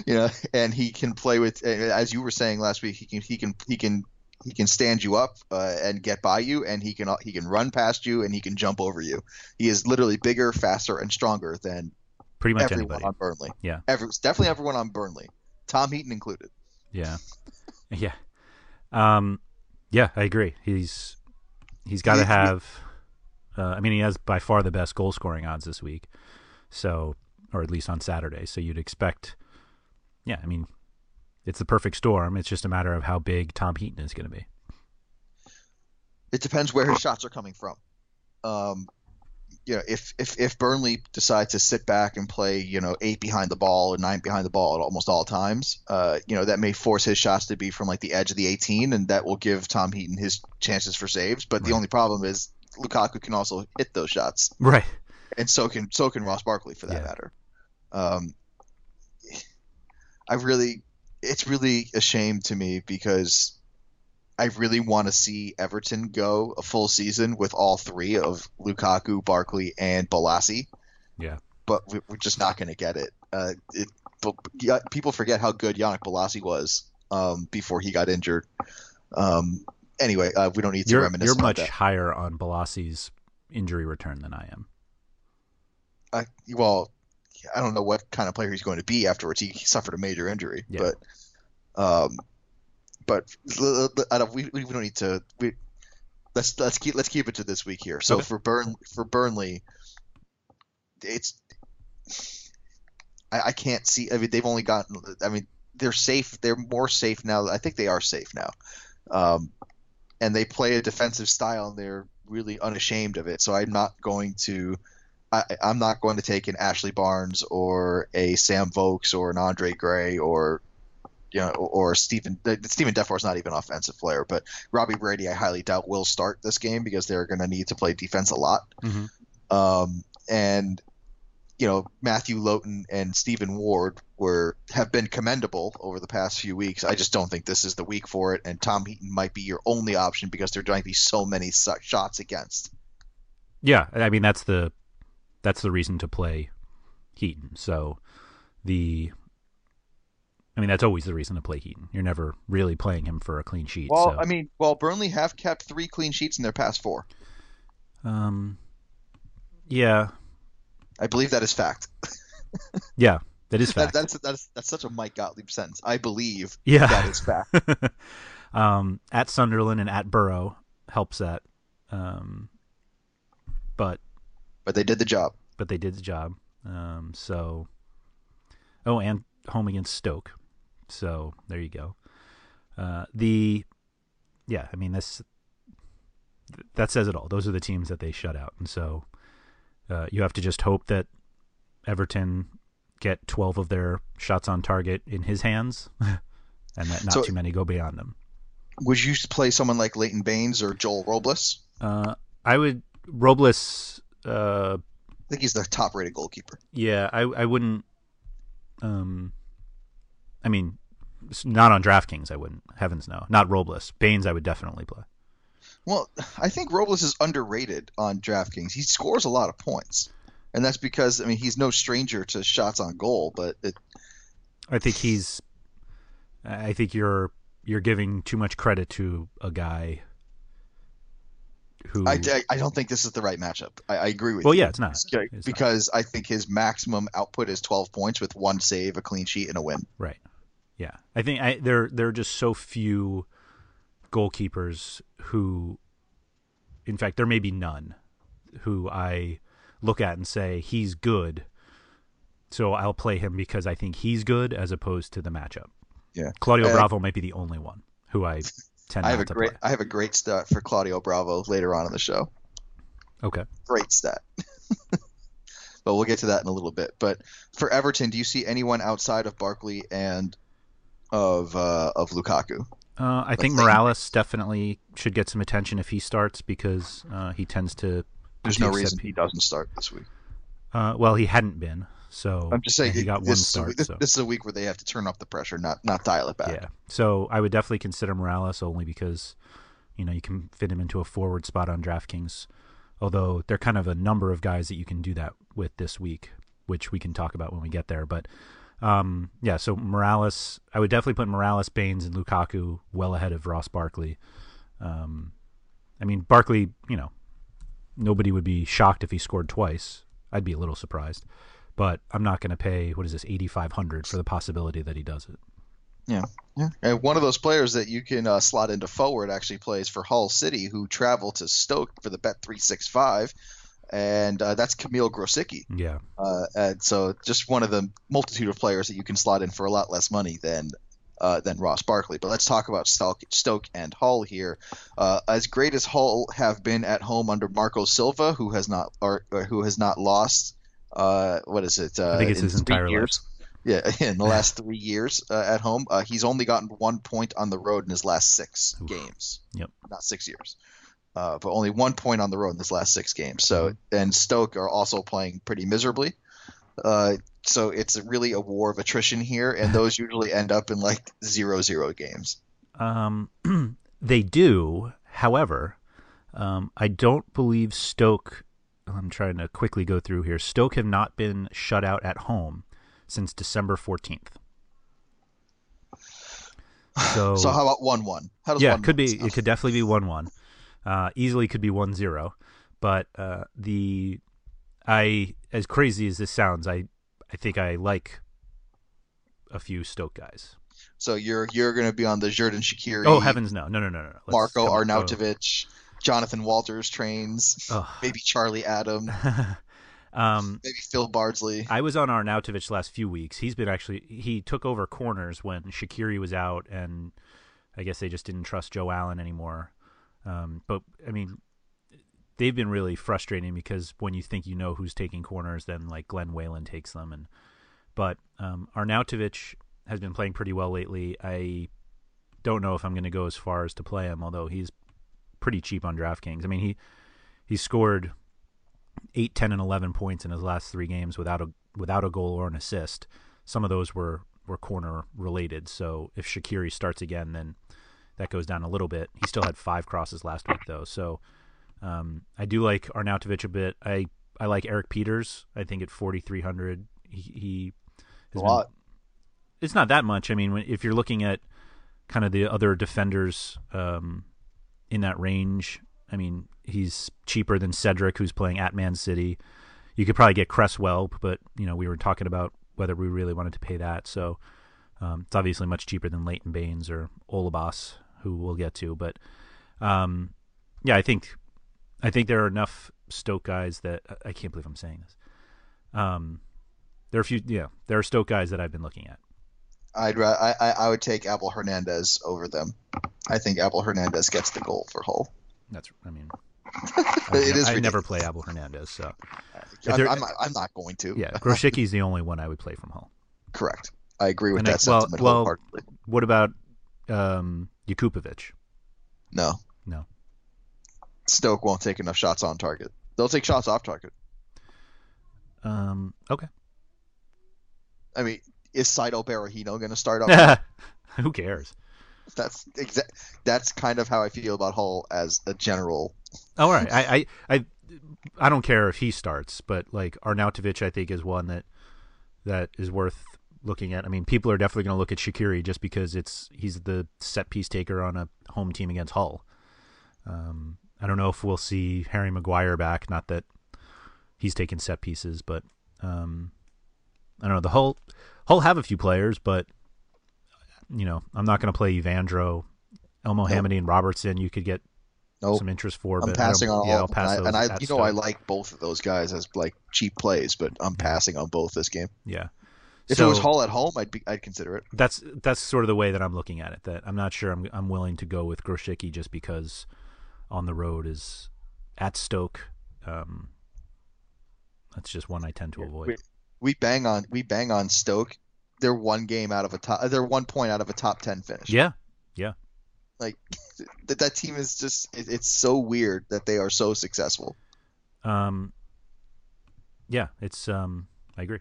You know, and he can play with, as you were saying last week, he can he can he can he can stand you up uh, and get by you, and he can he can run past you, and he can jump over you. He is literally bigger, faster, and stronger than Pretty much everyone anybody. on Burnley. Yeah. Every, definitely everyone on Burnley, Tom Heaton included. Yeah. [LAUGHS] Yeah. Um. Yeah, I agree. He's he's got to have. Uh, I mean, he has by far the best goal scoring odds this week. So, or at least on Saturday. So you'd expect. Yeah, I mean, it's the perfect storm. It's just a matter of how big Tom Heaton is going to be. it depends where his shots are coming from. Um, you know, if if if Burnley decides to sit back and play, you know, eight behind the ball or nine behind the ball at almost all times, uh, you know, that may force his shots to be from like the edge of the 18, and that will give Tom Heaton his chances for saves. But the only problem is Lukaku can also hit those shots, Right. and so can so can Ross Barkley for that Yeah. matter. Um, I really, it's really a shame to me because I really want to see Everton go a full season with all three of Lukaku, Barkley, and Bolasie. Yeah. But we- we're just not going to get it. Uh, it but, people forget how good Yannick Bolasie was um, before he got injured. Um, anyway, uh, we don't need to You're reminisce you're much that. higher on Bolasie's injury return than I am. I, well, I don't know what kind of player he's going to be afterwards. He, he suffered a major injury, Yeah. but um, but I don't, we, we don't need to. We, let's let's keep let's keep it to this week here. So Okay. for Burn for Burnley, it's I, I can't see. I mean, they've only gotten. I mean, they're safe. They're more safe now. I think they are safe now. Um, and they play a defensive style, and they're really unashamed of it. So I'm not going to. I, I'm not going to take an Ashley Barnes or a Sam Vokes or an Andre Gray or you know or Stephen Stephen Defour is not even an offensive player, but Robbie Brady I highly doubt will start this game because they're going to need to play defense a lot. Mhm. Um, and you know Matthew Lowton and Stephen Ward were have been commendable over the past few weeks. I just don't think this is the week for it, and Tom Heaton might be your only option because there might be so many shots against. Yeah, I mean that's the that's the reason to play Heaton. So the I mean that's always the reason to play Heaton. You're never really playing him for a clean sheet. Well, so. I mean, well, Burnley have kept three clean sheets in their past four. Um, yeah, I believe that is fact. [LAUGHS] yeah, that is [LAUGHS] fact. That, that's that's that's such a Mike Gottlieb sentence. I believe yeah. that is fact. [LAUGHS] um, at Sunderland and at Boro helps that. Um, but but they did the job. But they did the job. Um, so oh, and home against Stoke. So there you go. Uh, the yeah, I mean this that says it all. Those are the teams that they shut out, and so uh, you have to just hope that Everton get 12 of their shots on target in his hands, [LAUGHS] and that not so, too many go beyond them. Would you play someone like Leighton Baines or Joel Robles? Uh, I would Robles. Uh, I think he's the top-rated goalkeeper. Yeah, I I wouldn't. Um, I mean, not on DraftKings. I wouldn't. Heavens no, not Robles. Baines, I would definitely play. Well, I think Robles is underrated on DraftKings. He scores a lot of points, and that's because I mean he's no stranger to shots on goal. But it, I think he's. I think you're you're giving too much credit to a guy who. I, I don't think this is the right matchup. I, I agree with you. well, you. yeah, it's not it's because not. I think his maximum output is 12 points with one save, a clean sheet, and a win. Right. Yeah, I think I, there there are just so few goalkeepers who, in fact, there may be none who I look at and say he's good. So I'll play him because I think he's good as opposed to the matchup. Yeah, Claudio uh, Bravo might be the only one who I tend. I have a great. Play. I have a great stat for Claudio Bravo later on in the show. Okay. Great stat. [LAUGHS] but we'll get to that in a little bit. But for Everton, do you see anyone outside of Barkley and of uh, of Lukaku? Uh, I think Morales definitely should get some attention if he starts because uh, he tends to. There's no reason he doesn't start this week. Uh, well, he hadn't been, so I'm just saying he got one start. This, so. this, is a week where they have to turn up the pressure, not not dial it back. Yeah, so I would definitely consider Morales only because, you know, you can fit him into a forward spot on DraftKings. Although there are kind of a number of guys that you can do that with this week, which we can talk about when we get there. But um, yeah, so Morales, I would definitely put Morales, Baines, and Lukaku well ahead of Ross Barkley. Um, I mean, Barkley, you know, nobody would be shocked if he scored twice. I'd be a little surprised, but I'm not going to pay what is this 8,500 for the possibility that he does it. Yeah, yeah. And one of those players that you can uh, slot into forward actually plays for Hull City, who travel to Stoke for the Bet three six five and uh, that's Kamil Grosicki. Yeah. Uh, and so just one of the multitude of players that you can slot in for a lot less money than uh, than Ross Barkley. But let's talk about Stoke, Stoke and Hull here. Uh, as great as Hull have been at home under Marco Silva, who has not or, or who has not lost. Uh, what is it? I think it's his entire years. life. Yeah, [LAUGHS] in the last three years uh, at home, uh, he's only gotten one point on the road in his last six Oof. games. Yep, not six years uh, but only one point on the road in his last six games. So and Stoke are also playing pretty miserably. Uh, so it's really a war of attrition here, and those [LAUGHS] usually end up in like zero zero games. Um, [CLEARS THROAT] they do. However, um, I don't believe Stoke. I'm trying to quickly go through here. Stoke have not been shut out at home since December 14th. So, so how about one one? How does yeah, it could be. Sound? It could definitely be one one uh, easily could be 1-0 but uh, the i as crazy as this sounds i i think i like a few stoke guys so you're you're going to be on the Xherdan Shaqiri. Oh heavens no no no no no. Let's Marko Arnautovic, Jonathan Walters trains, Ugh. maybe Charlie Adam, [LAUGHS] um, maybe Phil Bardsley. I was on Arnautovic last few weeks. He's been actually he took over corners when Shaqiri was out, and I guess they just didn't trust Joe Allen anymore. Um, but I mean, they've been really frustrating because when you think you know who's taking corners, then like Glenn Whelan takes them. And but um, Arnautovic has been playing pretty well lately. I don't know if I'm going to go as far as to play him, although he's pretty cheap on DraftKings. I mean, he he scored 8, 10, and 11 points in his last three games without a without a goal or an assist. Some of those were were corner related. So if Shaqiri starts again, then that goes down a little bit. He still had five crosses last week though, so um, I do like Arnautovic a bit. I I like Erik Pieters. I think at 4,300, he, he a lot. Been, it's not that much. I mean, if you're looking at kind of the other defenders um, in that range, I mean, he's cheaper than Cedric, who's playing at Man City. You could probably get Cresswell, but you know we were talking about whether we really wanted to pay that. So um, it's obviously much cheaper than Leighton Baines or Olabas, who we'll get to. But um, yeah, I think I think there are enough Stoke guys that I can't believe I'm saying this. Um, there are a few, yeah, there are Stoke guys that I've been looking at. I'd I I would take Abel Hernandez over them. I think Abel Hernandez gets the goal for Hull. That's I mean, [LAUGHS] it is. I never play Abel Hernandez, so I'm, I'm, not, I'm, not, going to. Yeah, [LAUGHS] Grosicki's the only one I would play from Hull. Correct. I agree with and that I, well, well, what about um, Jakupovic? No. No. Stoke won't take enough shots on target. They'll take shots off target. Um. Okay. I mean, is Saido Berahino going to start up? [LAUGHS] Who cares? That's exact. That's kind of how I feel about Hull as a general. All right, I, I, I, I don't care if he starts, but like Arnautovic, I think is one that that is worth looking at. I mean, people are definitely going to look at Shaqiri just because it's he's the set piece taker on a home team against Hull. Um, I don't know if we'll see Harry Maguire back. Not that he's taking set pieces, but um, I don't know. The Hull Hull have a few players, but you know, I'm not going to play Evandro, Elmo nope. and Robertson. You could get nope. some interest for. I'm but passing on yeah, all. Pass and I, and I you know, I like both of those guys as like cheap plays, but I'm passing on both this game. Yeah. If so, it was Hull at home, I'd be, I'd consider it. That's that's sort of the way that I'm looking at it. That I'm not sure I'm I'm willing to go with Grosicki just because on the road is at Stoke. Um, that's just one I tend to avoid. We, we bang on we bang on Stoke they're one game out of a top. They're one point out of a top ten finish. Yeah, yeah. Like [LAUGHS] that. That team is just. It, it's so weird that they are so successful. Um. Yeah, it's. Um. I agree.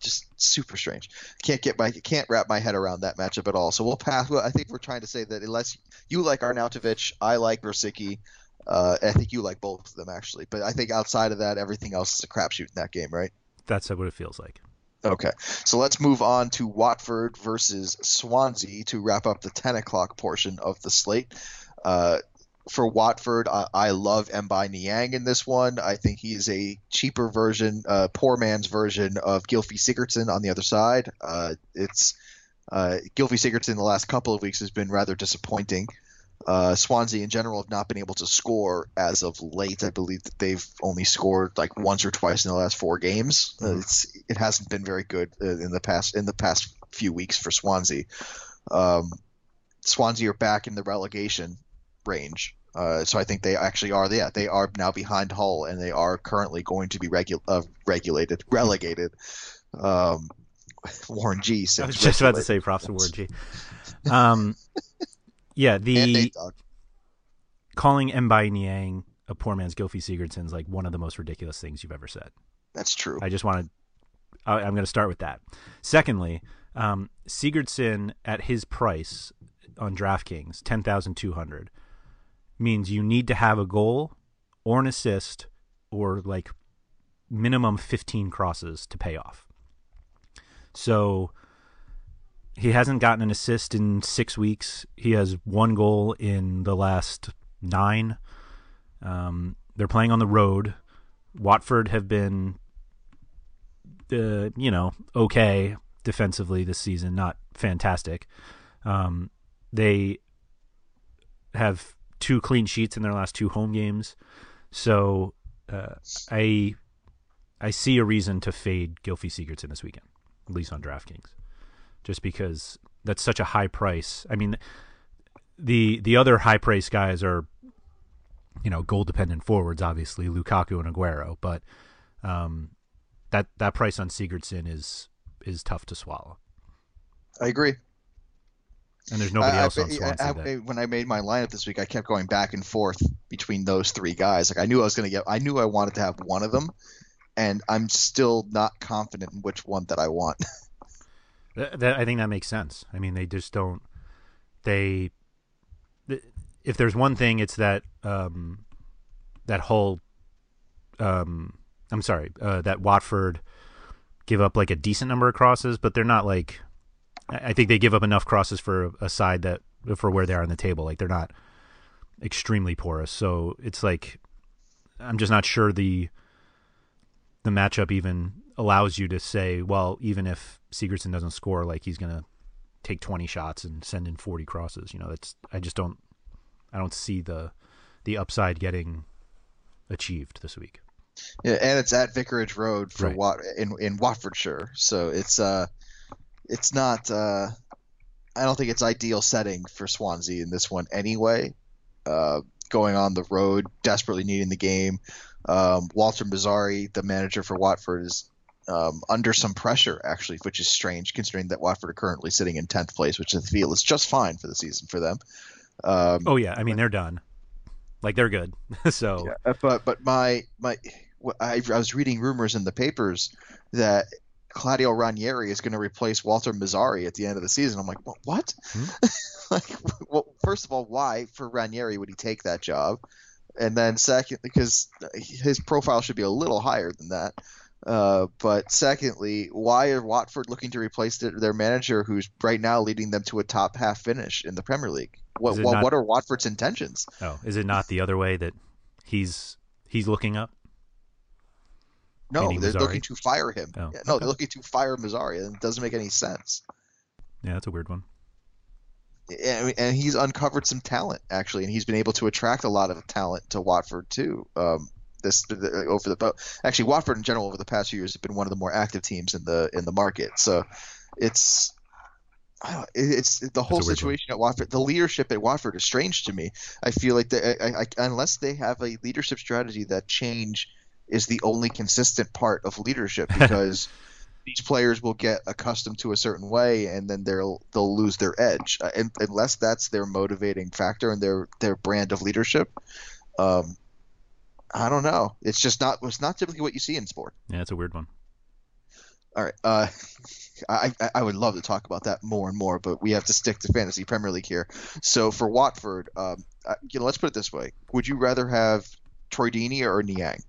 Just super strange. Can't get my can't wrap my head around that matchup at all. So we'll pass. Well, I think we're trying to say that unless you like Arnautovic, I like Rosicky. Uh, I think you like both of them actually, but I think outside of that, everything else is a crapshoot in that game, right? That's what it feels like. Okay, so let's move on to Watford versus Swansea to wrap up the 10 o'clock portion of the slate. Uh, for Watford, I, I love M'Baye Niang in this one. I think he is a cheaper version, uh, poor man's version of Gylfi Sigurdsson on the other side. Uh, it's uh, Gylfi Sigurdsson the last couple of weeks has been rather disappointing uh, Swansea in general have not been able to score as of late. I believe that they've only scored like once or twice in the last four games. Uh, mm-hmm. it's it hasn't been very good uh, in the past in the past few weeks for Swansea. Um, Swansea are back in the relegation range. Uh, so I think they actually are. Yeah, they are now behind Hull, and they are currently going to be regu- uh, regulated, relegated. Um, [LAUGHS] Warren G. I was just about to say props to Warren G. [LAUGHS] Um, yeah, the calling M'Baye Niang a poor man's Gylfi Sigurdsson is like one of the most ridiculous things you've ever said. That's true. I just wanted. I, am going to start with that. Secondly, um, Sigurdsson at his price on DraftKings, ten thousand two hundred, means you need to have a goal or an assist or like minimum fifteen crosses to pay off. So he hasn't gotten an assist in six weeks. He has one goal in the last nine. Um, they're playing on the road. Watford have been, uh, you know, okay defensively this season, not fantastic. Um, they have two clean sheets in their last two home games, so uh, I I see a reason to fade Gylfi Sigurdsson this weekend, at least on DraftKings just because that's such a high price. I mean, the the other high price guys are, you know, goal dependent forwards, obviously Lukaku and Aguero, but um, that that price on Sigurdsson is is tough to swallow. I agree. And there's nobody I- else I- on Swansea I- that- when I made my lineup this week, I kept going back and forth between those three guys. Like I knew I was going to get, I knew I wanted to have one of them, and I'm still not confident in which one that I want. [LAUGHS] Th- that, I think that makes sense. I mean, they just don't. They, th- if there's one thing, it's that um, that whole. Um, I'm sorry, uh, that Watford give up like a decent number of crosses, but they're not like. I think they give up enough crosses for a side that for where they are on the table. Like they're not extremely porous, so it's like I'm just not sure the the matchup even allows you to say, well, even if Sigurdsson doesn't score, like he's gonna take 20 shots and send in 40 crosses. You know, that's I just don't I don't see the the upside getting achieved this week. Yeah, and it's at Vicarage Road for Right. Wat in in Watfordshire, so it's uh, it's not uh, I don't think it's ideal setting for Swansea in this one anyway. Uh, going on the road, desperately needing the game. Um, Walter Mazzarri, the manager for Watford, is um, under some pressure actually, which is strange considering that Watford are currently sitting in tenth place, which I feel is just fine for the season for them. Um, Oh yeah, I mean they're done. Like they're good. [LAUGHS] so Yeah, uh, but but my my I, I was reading rumors in the papers that Claudio Ranieri is going to replace Walter Mazzarri at the end of the season. I'm like, "Wha- what? [LAUGHS] like, well, first of all, why for Ranieri would he take that job? And then second, because his profile should be a little higher than that. Uh, but secondly, why are Watford looking to replace their, their manager, who's right now leading them to a top half finish in the Premier League? What Is it what, not- what are Watford's intentions? oh, is it not the other way that he's he's looking up? No, Meaning they're Mazzarri? looking to fire him. Oh, Yeah, no, okay. they're looking to fire Mazzarri, and it doesn't make any sense. Yeah, that's a weird one. And, and he's uncovered some talent actually, and he's been able to attract a lot of talent to Watford too. Um, this the, over the but actually Watford in general over the past few years have been one of the more active teams in the in the market. So it's I don't, it's the whole weird one. situation at Watford. The leadership at Watford is strange to me. I feel like they, I, I, unless they have a leadership strategy that change is the only consistent part of leadership [LAUGHS] because these players will get accustomed to a certain way and then they'll they'll lose their edge uh, and, unless that's their motivating factor and their their brand of leadership um i don't know it's just not it's not typically what you see in sport Yeah, it's a weird one. all right uh [LAUGHS] I, I- would love to talk about that more and more, but we have to stick to fantasy Premier League here. So for Watford, um, uh, you know, let's put it this way: Would you rather have Troy Deeney or Niang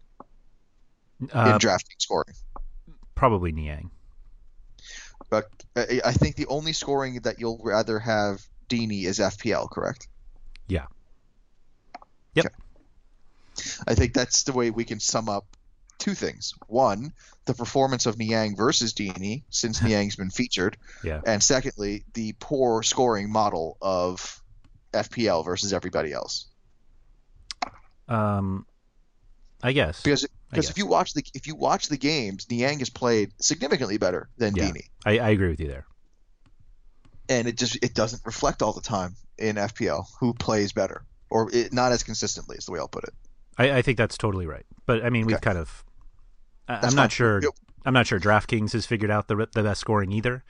Uh, in drafting scoring? probably Niang. But I I think the only scoring that you'll rather have Deeney is FPL, correct? Yeah. Yep. Okay. I think that's the way we can sum up two things. One, the performance of Niang versus Deeney since [LAUGHS] Niang's been featured, Yeah. and secondly, the poor scoring model of FPL versus everybody else. Um, I guess. Because because if you watch the if you watch the games, Niang has played significantly better than Yeah. Deeney. I, I agree with you there. and it just it doesn't reflect all the time in FPL who plays better or it, not as consistently is the way I'll put it. I, I think that's totally right. But I mean, we've Okay. kind of. I, I'm not fine. sure. Yep. I'm not sure DraftKings has figured out the the best scoring either.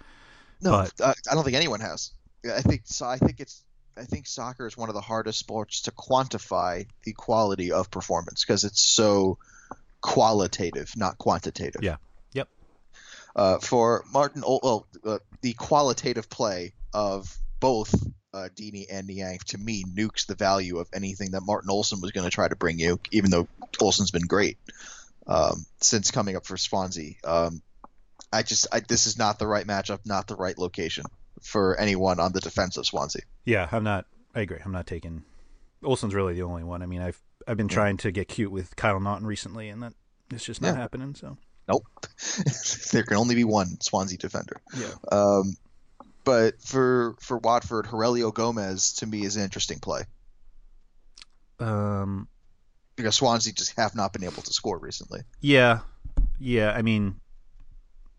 No, But- uh, I don't think anyone has. I think so. I think it's I think soccer is one of the hardest sports to quantify the quality of performance because it's so qualitative, not quantitative. Yeah. Yep. Uh, for Martin, well, uh, the qualitative play of both uh, Deeney and Niang to me nukes the value of anything that Martin Olsson was going to try to bring you, even though Olsson's been great um, since coming up for Swansea. Um, I just I, this is not the right matchup, not the right location for anyone on the defense of Swansea. Yeah, I'm not. I agree. I'm not taking. Olsson's really the only one. I mean, I've I've been trying to get cute with Kyle Naughton recently, and that it's just not Yeah. happening. So Nope, [LAUGHS] there can only be one Swansea defender. yeah, Um, but for for Watford, Heurelho Gomes to me is an interesting play um, because Swansea just have not been able to score recently. yeah, yeah. I mean,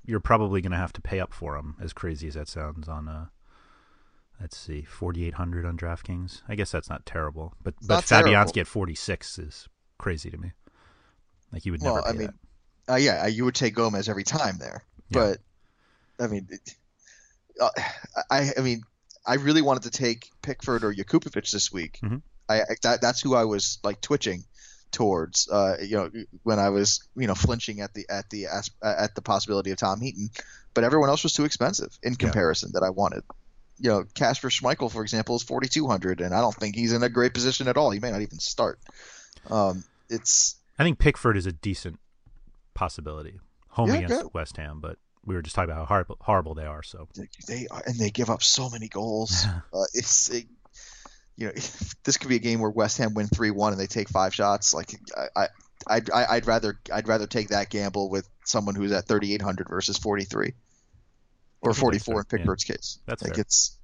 you're probably gonna have to pay up for him. As crazy as that sounds, on uh, let's see, 4,800 on DraftKings. I guess that's not terrible, but but. Fabianski at 46 is crazy to me. Like you would never. Well, I mean, that. uh, yeah, you would take Gomez every time there, Yeah. but I mean, it, uh, I I mean, I really wanted to take Pickford or Jakupovic this week. Mhm. I, that, that's who I was like twitching towards. Uh, you know, when I was you know flinching at the at the at the possibility of Tom Heaton, but everyone else was too expensive in comparison that I wanted. You know, Kasper Schmeichel, for example, is forty two hundred, and I don't think he's in a great position at all. He may not even start. Um, it's I think Pickford is a decent possibility home Yeah, against good. West Ham, but we were just talking about how horrible, horrible they are. So they are, and they give up so many goals. [LAUGHS] uh, it's it, you know [LAUGHS] this could be a game where West Ham win three one and they take five shots. Like I, I I'd, I'd rather I'd rather take that gamble with someone who's at thirty eight hundred versus forty three or I think forty that's four in fair, yeah. Pickford's case. That's like fair. it's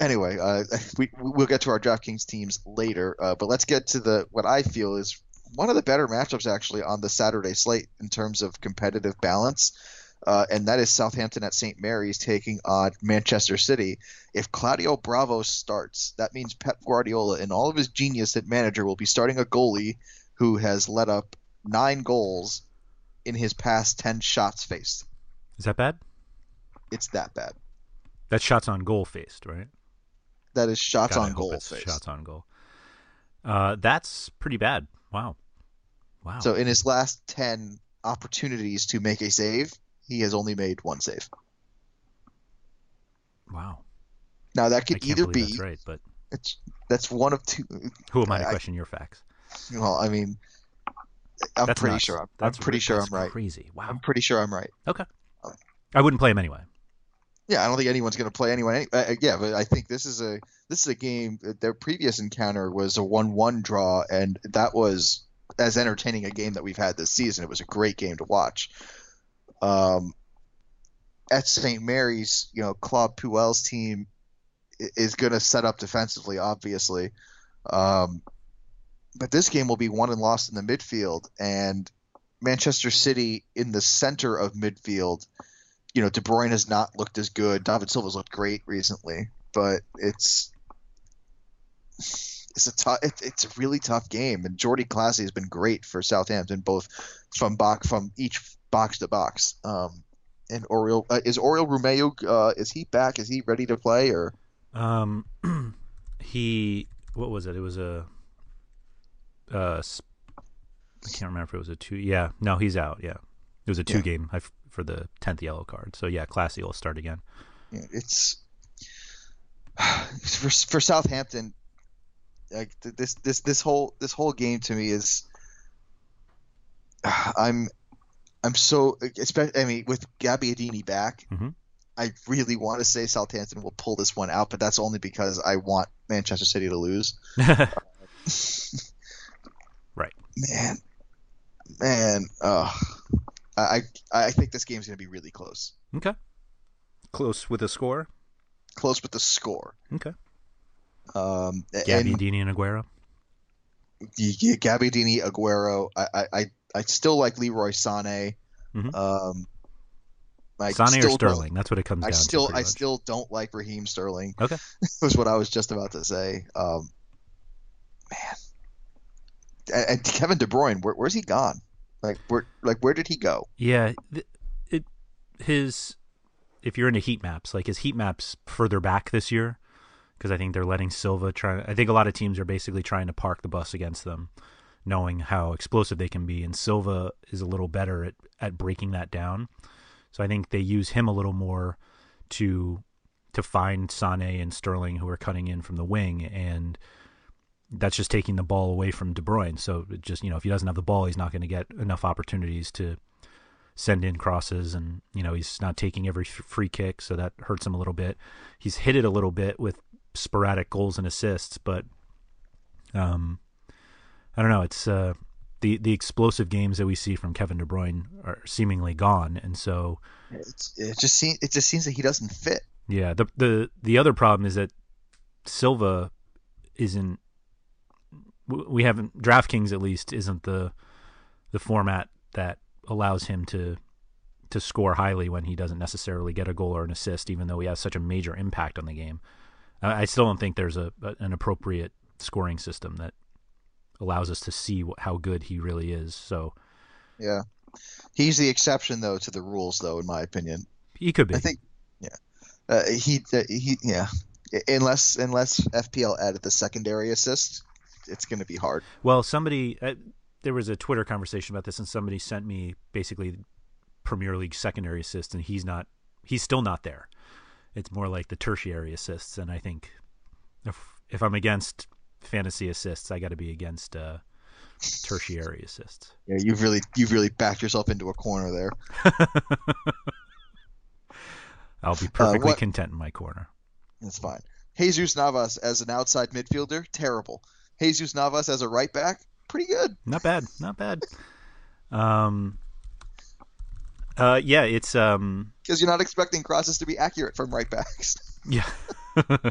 anyway. Uh, we we'll get to our DraftKings teams later, uh, but let's get to the what I feel is one of the better matchups actually on the Saturday slate in terms of competitive balance. Uh, and that is Southampton at St. Mary's taking on Manchester City. If Claudio Bravo starts, that means Pep Guardiola, in all of his genius at manager, will be starting a goalie who has let up nine goals in his past 10 shots faced. is that bad? It's that bad. That's shots on goal faced, right? That is shots God, on goal faced. Shots on goal. Uh, that's pretty bad. Wow. Wow. So in his last 10 opportunities to make a save, he has only made one save. wow. Now that could either be that's right, but it's, that's one of two. who am I to I- question your facts? Well, I mean, I'm That's pretty nuts. sure. I'm, That's I'm pretty sure that's I'm right. Crazy. Wow. I'm pretty sure I'm right. Okay. Um, I wouldn't play him anyway. Yeah, I don't think anyone's going to play anyone. Any, uh, uh, yeah, but I think this is a this is a game. Uh, their previous encounter was a one-one draw, and that was as entertaining a game that we've had this season. It was a great game to watch. Um, at St. Mary's, you know, Claude Puel's team is going to set up defensively, obviously. Um, but this game will be won and lost in the midfield, and Manchester City in the center of midfield you know, De Bruyne has not looked as good. David Silva's looked great recently, but it's it's a tough. It, it's a really tough game, and Jordy Clasie has been great for Southampton, both from back from each box to box. Um, and Oriol uh, is Oriol Romeu. Uh, is he back? Is he ready to play? Or Um, [CLEARS THROAT] he what was it? It was a uh, I can't remember if it was a two. Yeah, no, he's out. Yeah, it was a two Yeah. game for the tenth yellow card. So yeah, Clasie will start again. know, it's [SIGHS] for for Southampton. Like this this this whole this whole game to me is [SIGHS] I'm I'm so especially I mean with Gabbiadini back, Mhm. I really want to say Southampton will pull this one out, but that's only because I want Manchester City to lose. [LAUGHS] [LAUGHS] right. Man, man, uh, I I think this game's gonna be really close, Okay. Close with a score. close with the score. Okay. Um, Gabby, and and Aguero. Gabbiadini, Aguero. I, I, I, I still like Leroy Sané. Mhm. Um, I Sane or Sterling? That's what it comes I down still, to. I much. still don't like Raheem Sterling. Okay. [LAUGHS] was what I was just about to say. Um, man, and, and Kevin De Bruyne, where, where's he gone? Like where, like where did he go? Yeah, it his if you're into heat maps, like his heat maps further back this year, because I think they're letting Silva try. I think a lot of teams are basically trying to park the bus against them, knowing how explosive they can be, and Silva is a little better at at breaking that down. So I think they use him a little more to to find Sane and Sterling who are cutting in from the wing and that's just taking the ball away from De Bruyne. So just you know, if he doesn't have the ball, he's not going to get enough opportunities to send in crosses, and you know he's not taking every free kick, so that hurts him a little bit. He's hit it a little bit with sporadic goals and assists, but um, I don't know. It's uh, the the explosive games that we see from Kevin De Bruyne are seemingly gone, and so It's, it just seems, it just seems that he doesn't fit. yeah. The the the other problem is that Silva isn't. We haven't DraftKings at least isn't the the format that allows him to to score highly when he doesn't necessarily get a goal or an assist, even though he has such a major impact on the game. I I still don't think there's a, a an appropriate scoring system that allows us to see how good he really is. So Yeah, he's the exception though to the rules, though, in my opinion. he could be. I think, yeah, Uh, he uh, he yeah. Unless unless FPL added the secondary assist, it's going to be hard. Well, somebody uh, there was a Twitter conversation about this, and somebody sent me basically Premier League secondary assists, and he's not. He's still not there. It's more like the tertiary assists, and I think if if I'm against fantasy assists, I got to be against uh, tertiary assists. Yeah, you've really you've really backed yourself into a corner there. [LAUGHS] I'll be perfectly uh, content in my corner. That's fine. Jesus Navas as an outside midfielder, terrible. Jesus Navas as a right back, pretty good. Not bad. Not bad. Um. Uh. Yeah. It's um. Because you're not expecting crosses to be accurate from right backs. yeah. [LAUGHS] [LAUGHS]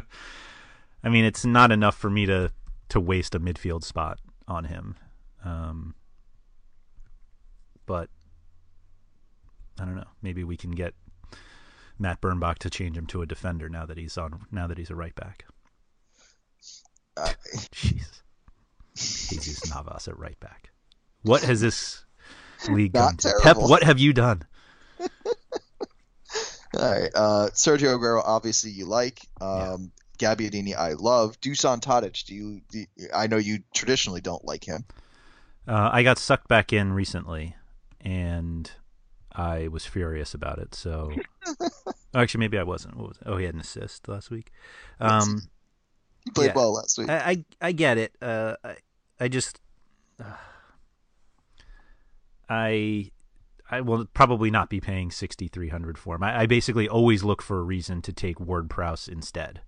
I mean, it's not enough for me to to waste a midfield spot on him. Um. But I don't know. Maybe we can get Matt Bernbach to change him to a defender now that he's on now that he's a right back. Uh, [LAUGHS] Jesus. Jesus Navas at right back. What has this league done? Pep, what have you done? [LAUGHS] All right. Uh, Sergio Aguero, obviously you like. Um. Gabbiadini, I love. Dusan Tadic, do you, do you, I know you traditionally don't like him. Uh, I got sucked back in recently, and I was furious about it. So, [LAUGHS] actually, maybe I wasn't. Was? Oh, he had an assist last week. Um, he played yeah, well last week. I I, I get it. Uh, I I just uh, I I will probably not be paying sixty three hundred for him. I, I, basically always look for a reason to take Ward Prowse instead,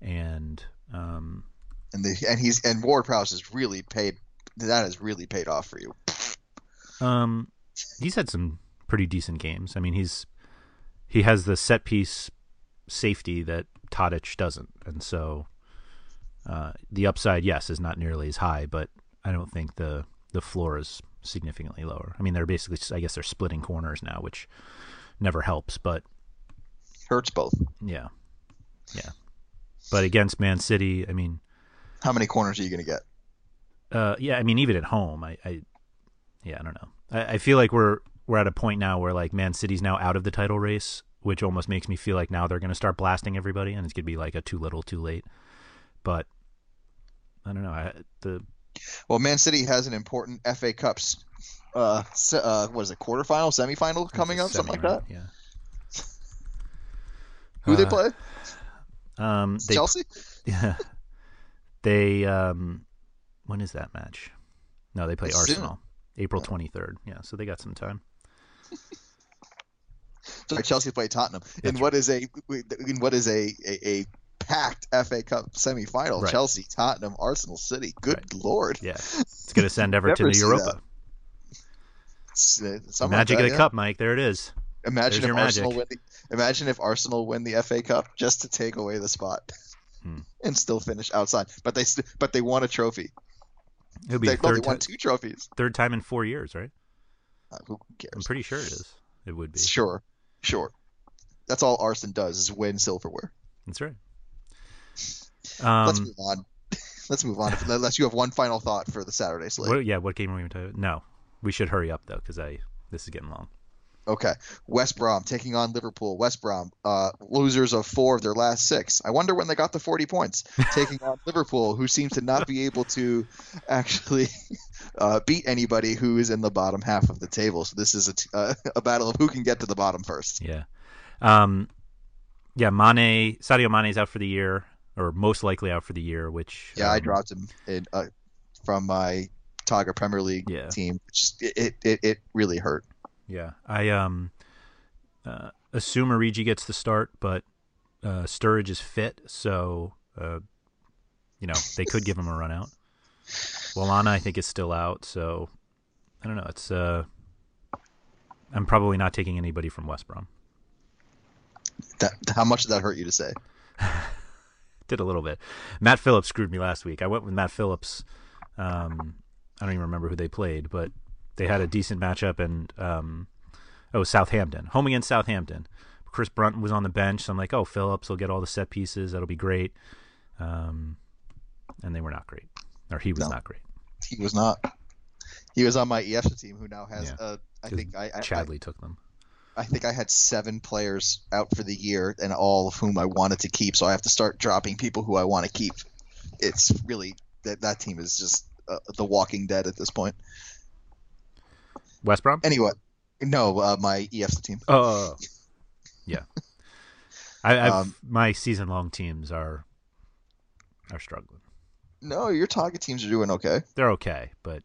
and um, and the and he's and Ward Prowse has really paid. That has really paid off for you. Um, he's had some pretty decent games. I mean, he's he has the set piece safety that Tadic doesn't, and so uh, the upside, yes, is not nearly as high, but I don't think the the floor is significantly lower. I mean, they're basically, I guess, they're splitting corners now, which never helps, but hurts both. Yeah, yeah. But against Man City, I mean, how many corners are you going to get? Uh, yeah, I mean, even at home, I, I yeah, I don't know. I, I feel like we're we're at a point now where like Man City's now out of the title race, which almost makes me feel like now they're going to start blasting everybody, and it's going to be like a too little, too late. But I don't know. I, the well, Man City has an important FA Cups. Uh, uh, what is it? Quarterfinal, semifinal coming up, something like that. Yeah. Who uh, they play? Um, they, Chelsea. [LAUGHS] Yeah. They um, when is that match? No, they play it's Arsenal. Soon. April twenty third. Yeah, so they got some time. [LAUGHS] Sorry, Chelsea play Tottenham That's in what is a in what is a, a, a packed FA Cup semifinal. Right. Chelsea, Tottenham, Arsenal, City. Good right. lord! Yeah, it's going [LAUGHS] to send Everton to Europa. Uh, magic like that, of the yeah. cup, Mike. There it is. Imagine There's if Arsenal win. The, imagine if Arsenal win the FA Cup just to take away the spot [LAUGHS] hmm. and still finish outside. But they but they won a trophy. It'll be they, third no, they won two trophies. Third time in four years, right? Uh, who cares? I'm pretty sure it is. It would be. Sure, sure. That's all Arsenal does is win silverware. That's right. Um, [LAUGHS] Let's move on. Let's move on. Unless you have one final thought for the Saturday slate. What, yeah, what game are we going to? No, we should hurry up though because I this is getting long. Okay, West Brom taking on Liverpool. West Brom, uh, losers of four of their last six. I wonder when they got the forty points. [LAUGHS] taking on Liverpool, who seem to not be able to actually [LAUGHS] uh, beat anybody who is in the bottom half of the table. So this is a, t- uh, [LAUGHS] a battle of who can get to the bottom first. Yeah, um, yeah. Mane, Sadio Mane is out for the year or most likely out for the year. Which yeah, um, I dropped him in, uh, from my Togga Premier League yeah. team. It, it it really hurt. Yeah, I um uh, assume Origi gets the start, but uh, Sturridge is fit, so uh, you know they could give him a run out. Lallana, I think, is still out, so I don't know. It's uh, I'm probably not taking anybody from West Brom. That, how much did that hurt you to say? [LAUGHS] did a little bit. Matt Phillips screwed me last week. I went with Matt Phillips. Um, I don't even remember who they played, but they had a decent matchup, and um, oh, Southampton, home against Southampton. Chris Brunt was on the bench, so I'm like, oh, Phillips will get all the set pieces. That'll be great. Um, and they were not great, or he was no, not great. He was not. He was on my EFSA team, who now has yeah. a. I think I, I Chadley I, took them. I think I had seven players out for the year, and all of whom I wanted to keep. So I have to start dropping people who I want to keep. It's really that that team is just uh, the Walking Dead at this point. West Brom. Anyway, no, uh, my EFC team. Oh, [LAUGHS] yeah. I, I've, Um, my season long teams are are struggling. No, your target teams are doing okay. They're okay, but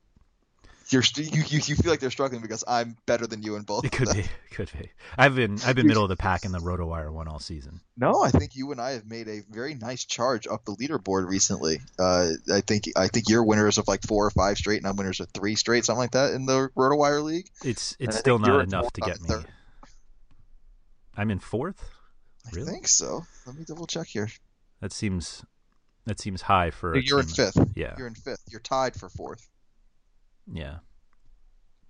You're st- you, you you feel like they're struggling because I'm better than you in both. it of could them. be, could be. I've been I've been middle of the pack in the RotoWire one all season. No, I think you and I have made a very nice charge up the leaderboard recently. Uh, I think I think you're winners of like four or five straight, and I'm winners of three straight, something like that in the RotoWire league. It's it's I still not enough to get me. third. I'm in fourth. I think so. Let me double check here. That seems that seems high for. a You're in fifth. Yeah, You're in fifth. You're tied for fourth. Yeah.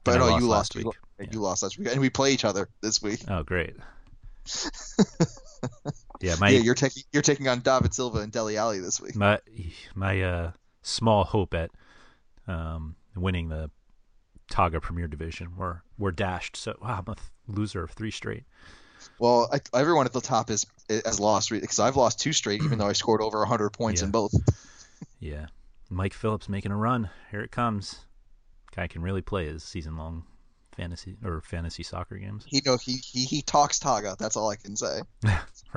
But And I no, lost you lost. You, week. Yeah. you lost last week, and we play each other this week. Oh, great. [LAUGHS] yeah, my yeah, you're taking you're taking on David Silva and Dele Alli this week. my my uh, small hope at um, winning the Togga Premier Division were were dashed. So wow, I'm a th- loser of three straight. Well, I, everyone at the top is has lost because I've lost two straight, even though I scored over 100 points Yeah. in both. [LAUGHS] Yeah, Mike Phillips making a run. Here it comes. Guy can really play his season long fantasy or fantasy soccer games. He know he he, he talks Togga. That's all I can say. [LAUGHS]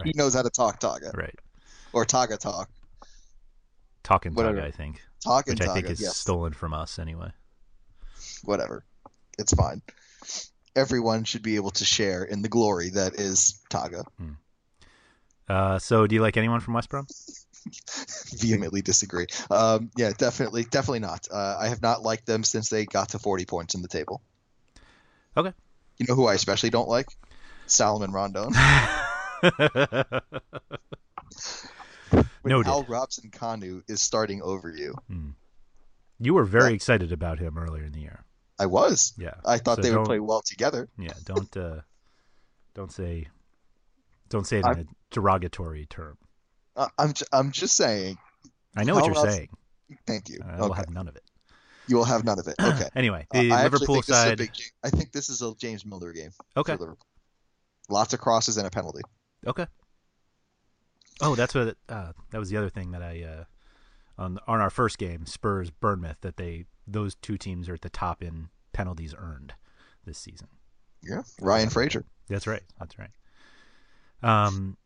He knows how to talk Togga right. or Togga talk. Talking Whatever. Togga, I think, Talking which I think is yes. stolen from us anyway. Whatever. It's fine. Everyone should be able to share in the glory that is Togga. Uh, so, do you like anyone from West Brom? [LAUGHS] Vehemently disagree. Um, yeah, definitely, definitely not. Uh, I have not liked them since they got to 40 points in the table. Okay. You know who I especially don't like? Salomon Rondon. [LAUGHS] When Noted. Al Robson Kanu is starting over you. You were very Yeah. excited about him earlier in the year. I was. Yeah, I thought So they would play well together. Yeah, [LAUGHS] don't uh, don't say don't say it in I'm- a derogatory term. Uh, I'm j- I'm just saying. I know what you're saying. Thank you. I will okay. have none of it. You will have none of it. [CLEARS THROAT] Okay. Anyway, Uh, the I Liverpool think this is a side. big I think this is a James Milner game. Okay. Lots of crosses and a penalty. okay. Oh, that's what. Uh, that was the other thing that I uh, on on our first game, Spurs Bournemouth, that they those two teams are at the top in penalties earned this season. Yeah. Ryan Fraser. That's right. That's right. Um,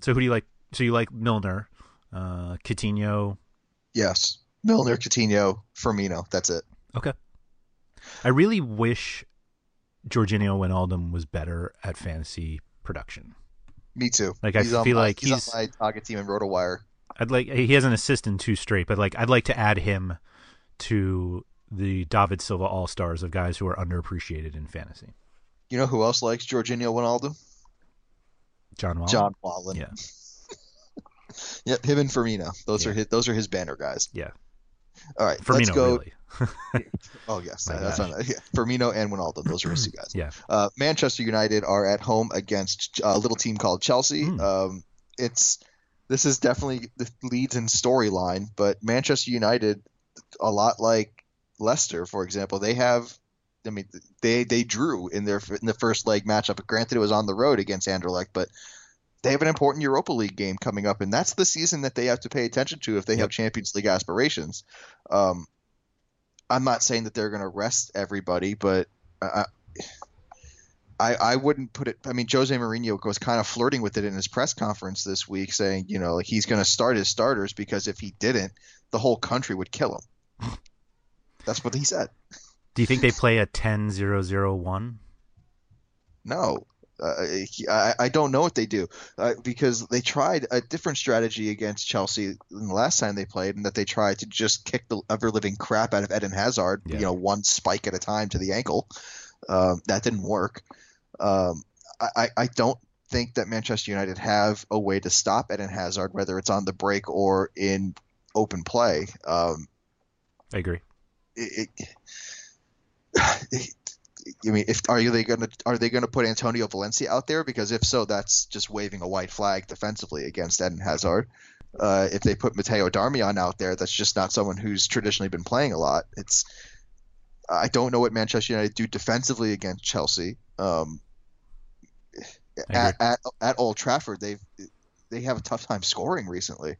so who do you like? So you like Milner, uh, Coutinho. Yes. Milner, Coutinho, Firmino. That's it. Okay. I really wish Georginio Wijnaldum was better at fantasy production. Me too. Like, I He's on feel my- like he's, he's- on my target team in RotoWire. I'd like he has an assist in two straight, but like I'd like to add him to the David Silva All Stars of guys who are underappreciated in fantasy. You know who else likes Georginio Wijnaldum? John Wall. John Wallen. Yeah. Yep, him and Firmino. Those Yeah. are his. Those are his banner guys. Yeah. All right, Firmino let's go. really. [LAUGHS] Oh yes, [LAUGHS] My that's gosh. not, yeah. Firmino and Wijnaldum. Those are his two guys. [CLEARS THROAT] Yeah. Uh, Manchester United are at home against a little team called Chelsea. Hmm. Um, it's this is definitely the leads in storyline, but Manchester United, a lot like Leicester, for example, they have. I mean, they they drew in their in the first leg matchup. Granted, it was on the road against Anderlecht, but they have an important Europa League game coming up, and that's the season that they have to pay attention to if they have Champions League aspirations. Um, I'm not saying that they're going to rest everybody, but I, I I wouldn't put it. I mean, Jose Mourinho was kind of flirting with it in his press conference this week, saying you know like he's going to start his starters because if he didn't, the whole country would kill him. [LAUGHS] That's what he said. Do you think they play a 10-0-0-1? No, uh, he- I, I don't know what they do uh, because they tried a different strategy against Chelsea than the last time they played, and that they tried to just kick the ever living crap out of Eden Hazard, Yeah. you know, one spike at a time to the ankle. Um, that didn't work. Um, I, I- don't think that Manchester United have a way to stop Eden Hazard, whether it's on the break or in open play. Um, I agree. it, it- [SIGHS] I mean, if are they going to are they going to put Antonio Valencia out there? Because if so, that's just waving a white flag defensively against Eden Hazard. Uh, if they put Matteo Darmian out there, that's just not someone who's traditionally been playing a lot. It's I don't know what Manchester United do defensively against Chelsea. Um, at, at at Old Trafford, they've they have a tough time scoring recently,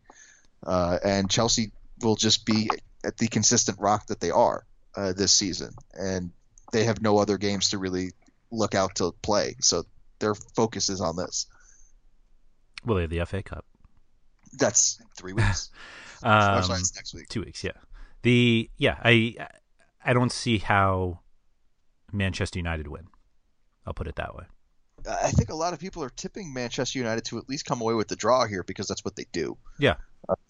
uh, and Chelsea will just be at the consistent rock that they are uh, this season, and they have no other games to really look out to play. So their focus is on this. Well, they have the FA Cup. That's three weeks. [LAUGHS] Um, sorry, next week. Two weeks, yeah. The yeah, I I don't see how Manchester United win. I'll put it that way. I think a lot of people are tipping Manchester United to at least come away with the draw here because that's what they do. Yeah,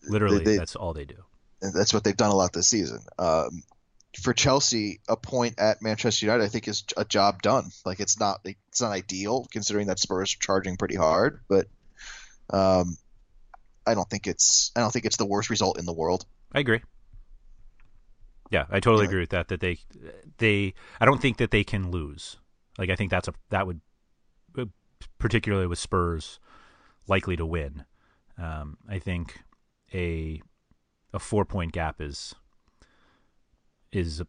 literally, they- that's all they do. And that's what they've done a lot this season. Um, for Chelsea, a point at Manchester United, I think, is a job done. Like it's not it's not ideal considering that Spurs are charging pretty hard, but um, I don't think it's I don't think it's the worst result in the world. I agree. Yeah, I totally Yeah. agree with that. That they they I don't think that they can lose. Like I think that's a that would particularly with Spurs likely to win. Um, I think a a four point gap is is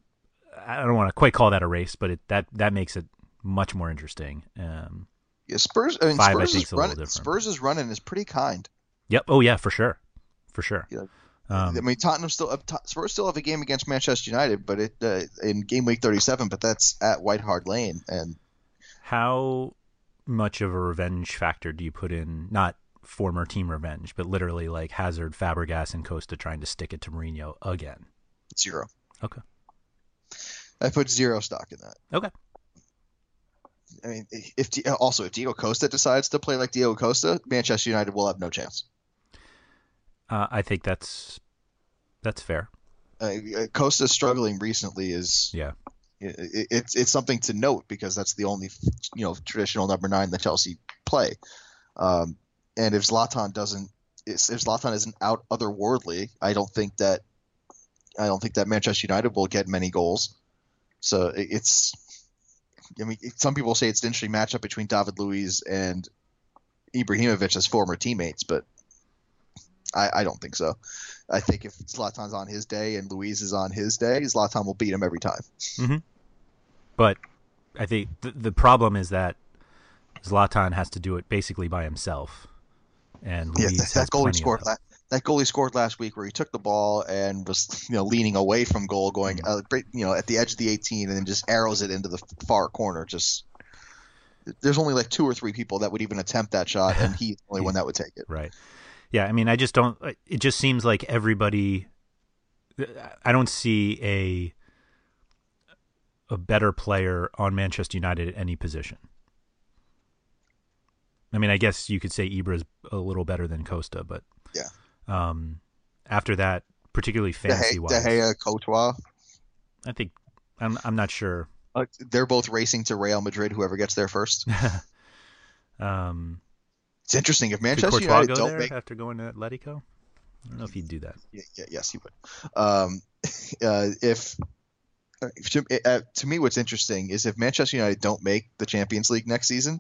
I don't want to quite call that a race, but it that that makes it much more interesting. Um, Yeah, Spurs. I mean, Five, I Spurs think, is is running. Spurs' running is pretty kind. yep. Oh yeah, for sure, for sure. Yeah. Um, I mean, Tottenham still Spurs still have a game against Manchester United, but it uh, in game week 37, but that's at White Hart Lane, and How much of a revenge factor do you put in? Not former team revenge, but literally like Hazard, Fabregas, and Costa trying to stick it to Mourinho again. zero. Okay. I put zero stock in that. Okay. I mean, if also if Diego Costa decides to play like Diego Costa, Manchester United will have no chance. Uh, I think that's that's fair. Uh, uh, Costa struggling recently is Yeah. it, it- it's it's something to note because that's the only you know traditional number nine that Chelsea play. Um, and if Zlatan doesn't, if Zlatan isn't out otherworldly, I don't think that I don't think that Manchester United will get many goals. So it's, I mean, some people say it's an interesting matchup between David Luiz and Ibrahimovic as former teammates, but I, I don't think so. I think if Zlatan's on his day and Luiz is on his day, Zlatan will beat him every time. Mm-hmm. But I think the, the problem is that Zlatan has to do it basically by himself, and Yeah, Luiz that, has that of scored. That goalie scored last week where he took the ball and was [LAUGHS] you know leaning away from goal, going Mm. uh, you know at the edge of the 18, and then just arrows it into the far corner. Just there's only like two or three people that would even attempt that shot, and [LAUGHS] he's the only one that would take it. Right. Yeah, I mean, I just don't. It just seems like everybody. I don't see a a better player on Manchester United at any position. I mean, I guess you could say Ibra's a little better than Costa, but Yeah. Um, after that, particularly fantasy wise, De Gea, Courtois, I think I'm I'm not sure. uh, they're both racing to Real Madrid. Whoever gets there first. [LAUGHS] um, It's interesting if Manchester United go don't there make after going to Atletico? I don't know if he'd do that. Yeah, yeah, yes, he would. Um, [LAUGHS] uh, if to, uh, to me, what's interesting is if Manchester United don't make the Champions League next season,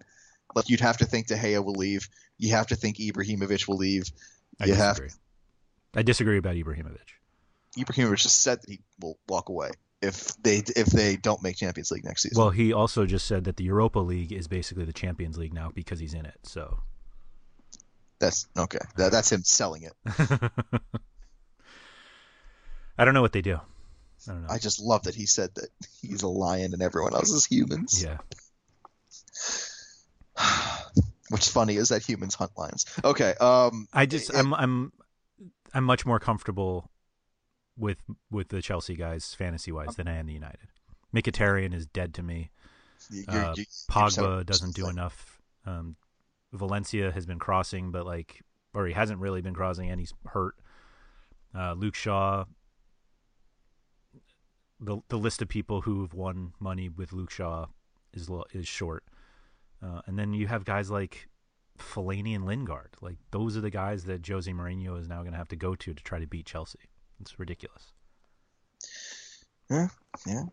like you'd have to think De Gea will leave. You have to think Ibrahimovic will leave. I You have disagree. I disagree about Ibrahimovic. Ibrahimovic just said that he will walk away if they if they don't make Champions League next season. Well, he also just said that the Europa League is basically the Champions League now because he's in it. So that's okay. That, that's him selling it. [LAUGHS] I don't know what they do. I don't know. I just love that he said that he's a lion and everyone else is humans. yeah. [SIGHS] [SIGHS] [SIGHS] What's funny is that humans hunt lions. Okay. Um. I just it- I'm I'm I'm much more comfortable with with the Chelsea guys fantasy wise than I am the United. Mkhitaryan is dead to me. you're- Uh, you're- Pogba you're so- doesn't do enough. Um, Valencia has been crossing, but like, or he hasn't really been crossing, and he's hurt. Uh, Luke Shaw. The the list of people who've won money with Luke Shaw is is short, uh, and then you have guys like Fellaini and Lingard. Like those are the guys that Jose Mourinho is now going to have to go to to try to beat Chelsea. It's ridiculous. Yeah, yeah.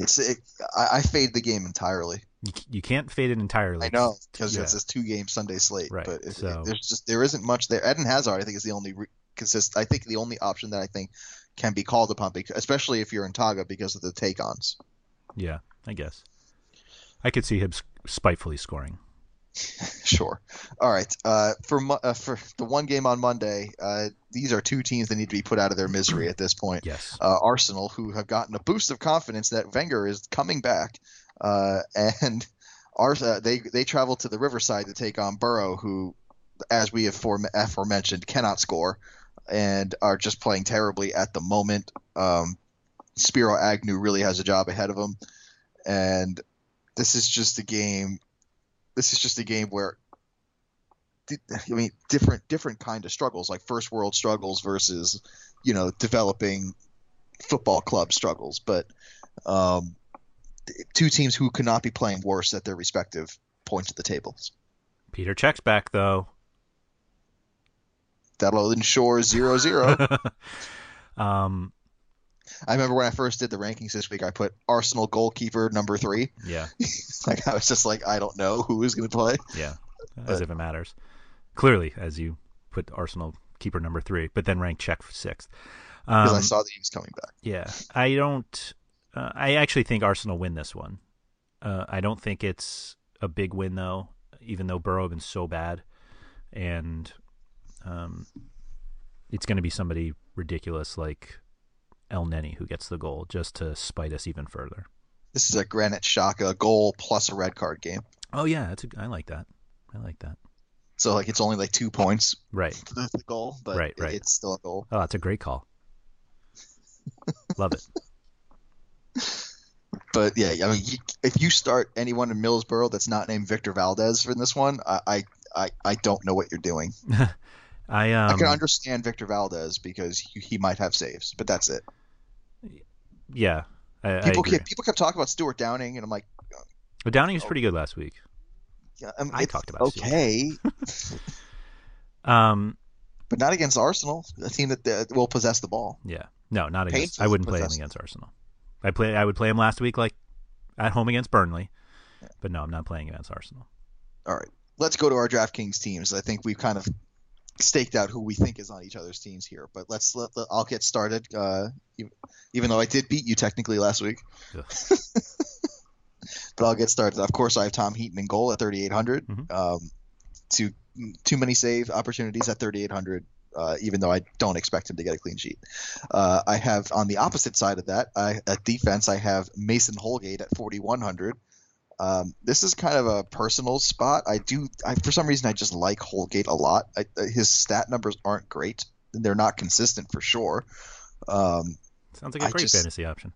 It's it, I, I fade the game entirely. You, you can't fade it entirely. I know because yeah. it's this two game Sunday slate, Right, but it, so- there's just there isn't much there. Eden Hazard, I think, is the only re- consist. I think the only option that I think can be called upon, especially if you're in Togga because of the take ons. Yeah, I guess. I could see him spitefully scoring. [LAUGHS] Sure. All right. Uh, for uh, for the one game on Monday, uh, these are two teams that need to be put out of their misery at this point. Yes. Uh, Arsenal, who have gotten a boost of confidence that Wenger is coming back, uh, [LAUGHS] and Ars- uh, they they travel to the Riverside to take on Boro, who, as we have fore- aforementioned, cannot score and are just playing terribly at the moment. Um, Spiro Agnew really has a job ahead of him, and this is just a game. This is just a game where I mean, different different kind of struggles, like first world struggles versus, you know, developing football club struggles. But um, two teams who could not be playing worse at their respective points of the tables. Petr Cech's back though. That'll ensure zero zero. [LAUGHS] um, I remember when I first did the rankings this week, I put Arsenal goalkeeper number three. yeah, [LAUGHS] like I was just like, I don't know who is going to play. yeah, as if it matters. Clearly, as you put Arsenal keeper number three, but then rank Cech for sixth. because I Um, saw that he was coming back. Yeah, I don't. Uh, I actually think Arsenal win this one. Uh, I don't think it's a big win though, even though Boro has been so bad, and um, it's going to be somebody ridiculous like Elneny who gets the goal just to spite us even further. This is a Granit Xhaka goal plus a red card game. Oh yeah, that's a, I like that. I like that. So like it's only like two points Right. [LAUGHS] the, goal, but Right, right. it's still a goal. Oh, that's a great call. [LAUGHS] Love it. [LAUGHS] But yeah, I mean, you, if you start anyone in Middlesbrough that's not named Victor Valdés for this one, I I, I, I don't know what you're doing. I um I can understand Victor Valdés because he, he might have saves, but that's it. Yeah. I, I People agree. kept people kept talking about Stewart Downing, and I'm like, But Downing was pretty good last week. yeah, I, mean, I talked about okay, [LAUGHS] [LAUGHS] Um, but not against Arsenal, a team that will possess the ball. Yeah. No, not against. I wouldn't play him against Arsenal. I play. I would play him last week, like at home against Burnley. But no, I'm not playing against Arsenal. All right, let's go to our DraftKings teams. I think we've kind of staked out who we think is on each other's teams here, but let's let, let- I'll get started. Uh, even, even though I did beat you technically last week, Ugh. [LAUGHS] but I'll get started. Of course, I have Tom Heaton in goal at 3,800. Mhm. Um, too too many save opportunities at 3,800. Uh, even though I don't expect him to get a clean sheet, uh, I have on the opposite side of that, I, at defense, I have Mason Holgate at 4,100. Um, this is kind of a personal spot. I do, I, for some reason, I just like Holgate a lot. I, uh, his stat numbers aren't great; they're not consistent for sure. Um, Sounds like a I great just- fantasy option.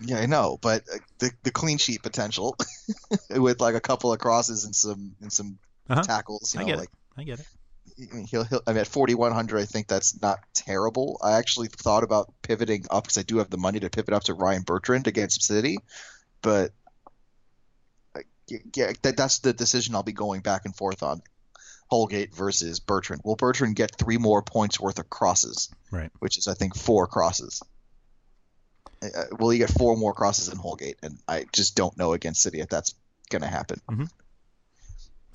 yeah, I know, but uh, the the clean sheet potential [LAUGHS] with like a couple of crosses and some and some Uh-huh. tackles, you I get like it. I get it. I mean, he'll, he'll, I mean, at 4,100, I think that's not terrible. I actually thought about pivoting up because I do have the money to pivot up to Ryan Bertrand against City, but yeah, that, that's the decision I'll be going back and forth on. Holgate versus Bertrand. Will Bertrand get three more points worth of crosses? Right. Which is, I think, four crosses. Uh, will he get four more crosses in Holgate? And I just don't know against City if that's going to happen.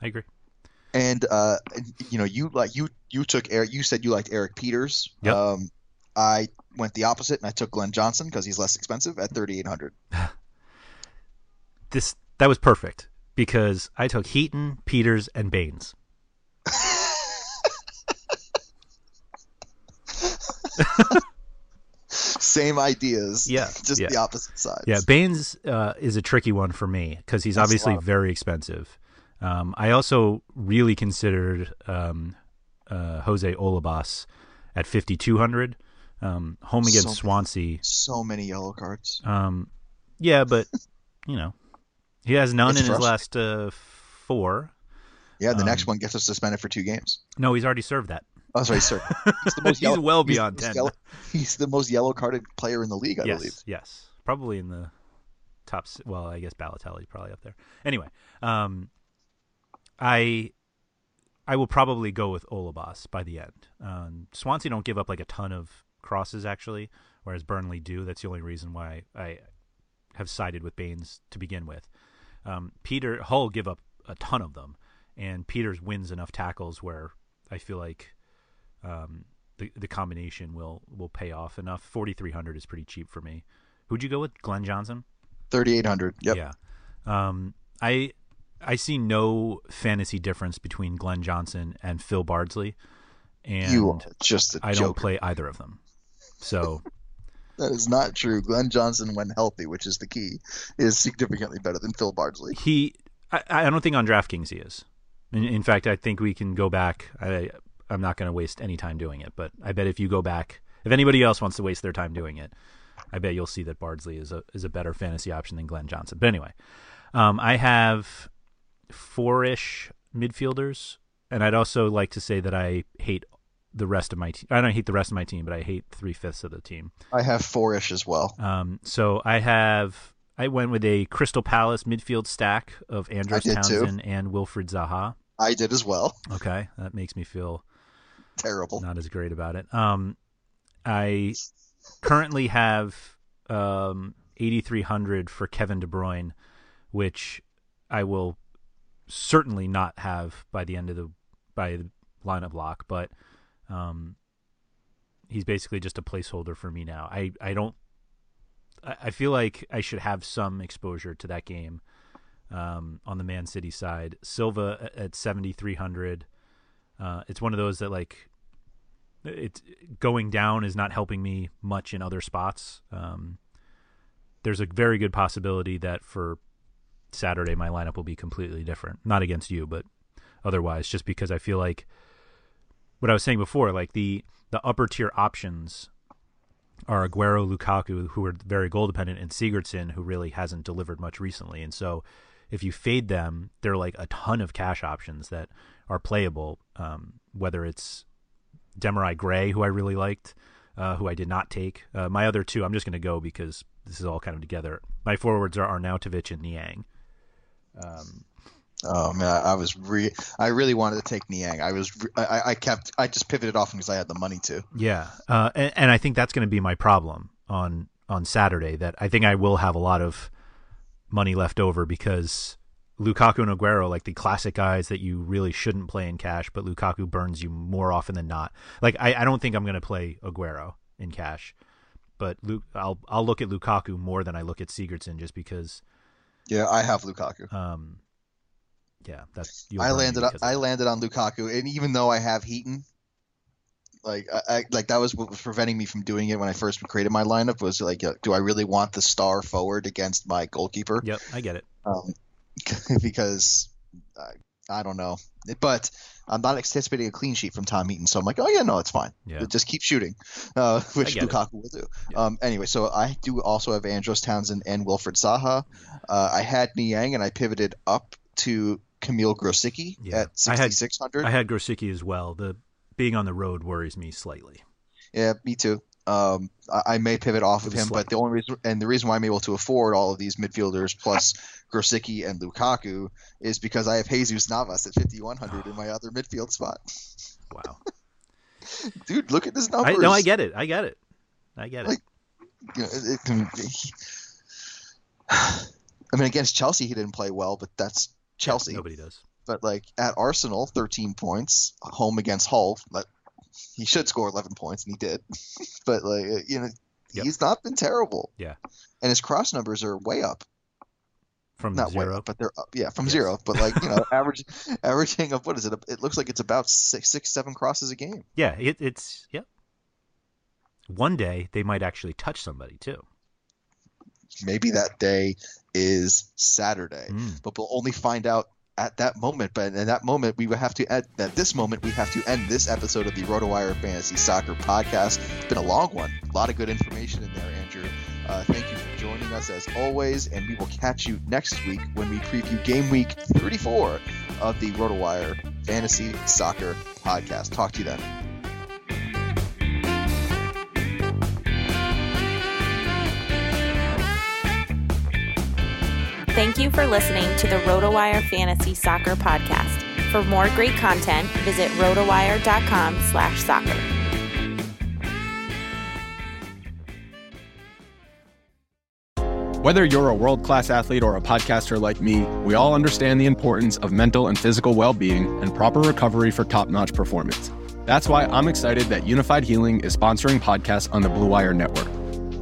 I agree. And uh, you know, you like you you took Eric. You said you liked Erik Pieters. Yep. Um, I went the opposite, and I took Glenn Johnson because he's less expensive at thirty eight hundred. [SIGHS] This that was perfect because I took Heaton, Pieters, and Baines. [LAUGHS] Same ideas. Yeah, [LAUGHS] Just yeah. the opposite sides. Yeah, Baines uh, is a tricky one for me because he's That's obviously very expensive. Um, I also really considered um, uh, Jose Holebas at 5,200. Um, home against So- Swansea. So many yellow cards. Um, yeah, but, [LAUGHS] you know, he has none It's in his last uh, four. Yeah, the next Um, one gets us suspended for two games. No, he's already served that. Oh, sorry, sir. He's, the most [LAUGHS] He's yellow- well he's the beyond most 10. yellow- he's the most yellow carded player in the league, I yes, believe. yes. Probably in the top. Well, I guess Balotelli's probably up there. Anyway, um, I I will probably go with Holebas by the end. Um, Swansea don't give up like a ton of crosses actually, whereas Burnley do. That's the only reason why I have sided with Baines to begin with. Um, Peter Hull give up a ton of them, and Pieters wins enough tackles where I feel like um, the the combination will will pay off enough. Forty three hundred is pretty cheap for me. Who'd you go with? Glenn Johnson. Thirty eight hundred. Yep. Yeah. Um, I I see no fantasy difference between Glenn Johnson and Phil Bardsley, and you are just a I don't joker. play either of them. So That is not true. Glenn Johnson, when healthy, which is the key, is significantly better than Phil Bardsley. he, I, I don't think on DraftKings he is. In, in fact, I think we can go back. I, I'm not going to waste any time doing it, but I bet if you go back, if anybody else wants to waste their time doing it, I bet you'll see that Bardsley is a is a better fantasy option than Glenn Johnson. But anyway, um, I have four-ish midfielders, and I'd also like to say that I hate the rest of my team. I don't hate the rest of my team, but I hate three fifths of the team. I have four-ish as well. Um, so I have I went with a Crystal Palace midfield stack of Andros did too. Townsend and Wilfried Zaha. I did as well. Okay, that makes me feel Terrible. not as great about it. Um, I currently have um 8300 for Kevin De Bruyne, which I will certainly not have by the end of the by the lineup block, but um, he's basically just a placeholder for me now. I I don't. I feel like I should have some exposure to that game um, on the Man City side. Silva at 7,300. Uh, it's one of those that like it's going down is not helping me much in other spots. Um, there's a very good possibility that for Saturday my lineup will be completely different. Not against you, but otherwise, just because I feel like what I was saying before, like the the upper tier options are Aguero, Lukaku, who are very goal dependent, and Sigurdsson, who really hasn't delivered much recently. And so, if you fade them, there are like a ton of cash options that are playable. Um, whether it's Demarai Gray, who I really liked, uh, who I did not take. Uh, my other two, I'm just going to go because this is all kind of together. My forwards are Arnautovic and Niang. Um, Oh man, I, I was re- I really wanted to take Niang. I was re- I, I kept I just pivoted off because I had the money to. Yeah, uh, and, and I think that's going to be my problem on on Saturday. That I think I will have a lot of money left over because Lukaku and Aguero, like the classic guys that you really shouldn't play in cash, but Lukaku burns you more often than not. Like I, I don't think I'm going to play Aguero in cash, but Luke, I'll I'll look at Lukaku more than I look at Sigurdsson just because. Yeah, I have Lukaku. Um, yeah, that's I landed I landed on Lukaku, and even though I have Heaton, like I, I like that was what was preventing me from doing it when I first created my lineup. Was like, uh, do I really want the star forward against my goalkeeper? Yep, I get it. Um, [LAUGHS] because I, I don't know, but I'm not anticipating a clean sheet from Tom Heaton, so I'm like, oh yeah, no, it's fine. Yeah. Just keep shooting, uh, [LAUGHS] which get it. Lukaku will do. Yeah. Um, anyway, so I do also have Andros Townsend and Wilfried Zaha. Uh, I had Niang, and I pivoted up to Kamil Grosicki Yeah. at I had- 6,600. I had Grosicki as well. The being on the road worries me slightly. Yeah, me too. Um, I, I may pivot off of him, slight. but the only reason and the reason why I'm able to afford all of these midfielders plus Grosicki and Lukaku is because I have Jesus Navas at 5100 in my other midfield spot. Wow. [LAUGHS] Dude, look at this I, numbers. no, I get it. I get it. I get it. You know, it, it can, [SIGHS] I mean, against Chelsea he didn't play well, but that's Chelsea. Nobody does. But like at Arsenal, 13 points, home against Hull. But he should score 11 points, and he did. [LAUGHS] but like uh, you know, Yep. he's not been terrible. Yeah. And his cross numbers are way up. From Not way zero. up, but they're up. Yeah, from Yes. zero. But like you know, [LAUGHS] average, averaging of what is it? It looks like it's about six, six, seven crosses a game. Yeah, it, it's yep. One day they might actually touch somebody too. Maybe that day is Saturday. Mm. but we'll only find out at that moment. But in that moment, we would have to at, at this moment we have to end this episode of the RotoWire Fantasy Soccer Podcast. It's been a long one, a lot of good information in there, Andrew. Uh, thank you for joining us as always, and we will catch you next week when we preview Game Week 34 of the RotoWire Fantasy Soccer Podcast. Talk to you then. Thank you for listening to the RotoWire Fantasy Soccer Podcast. For more great content, visit rotowire.com slash soccer. Whether you're a world class athlete or a podcaster like me, we all understand the importance of mental and physical well being and proper recovery for top notch performance. That's why I'm excited that Unifyd Healing is sponsoring podcasts on the Blue Wire Network.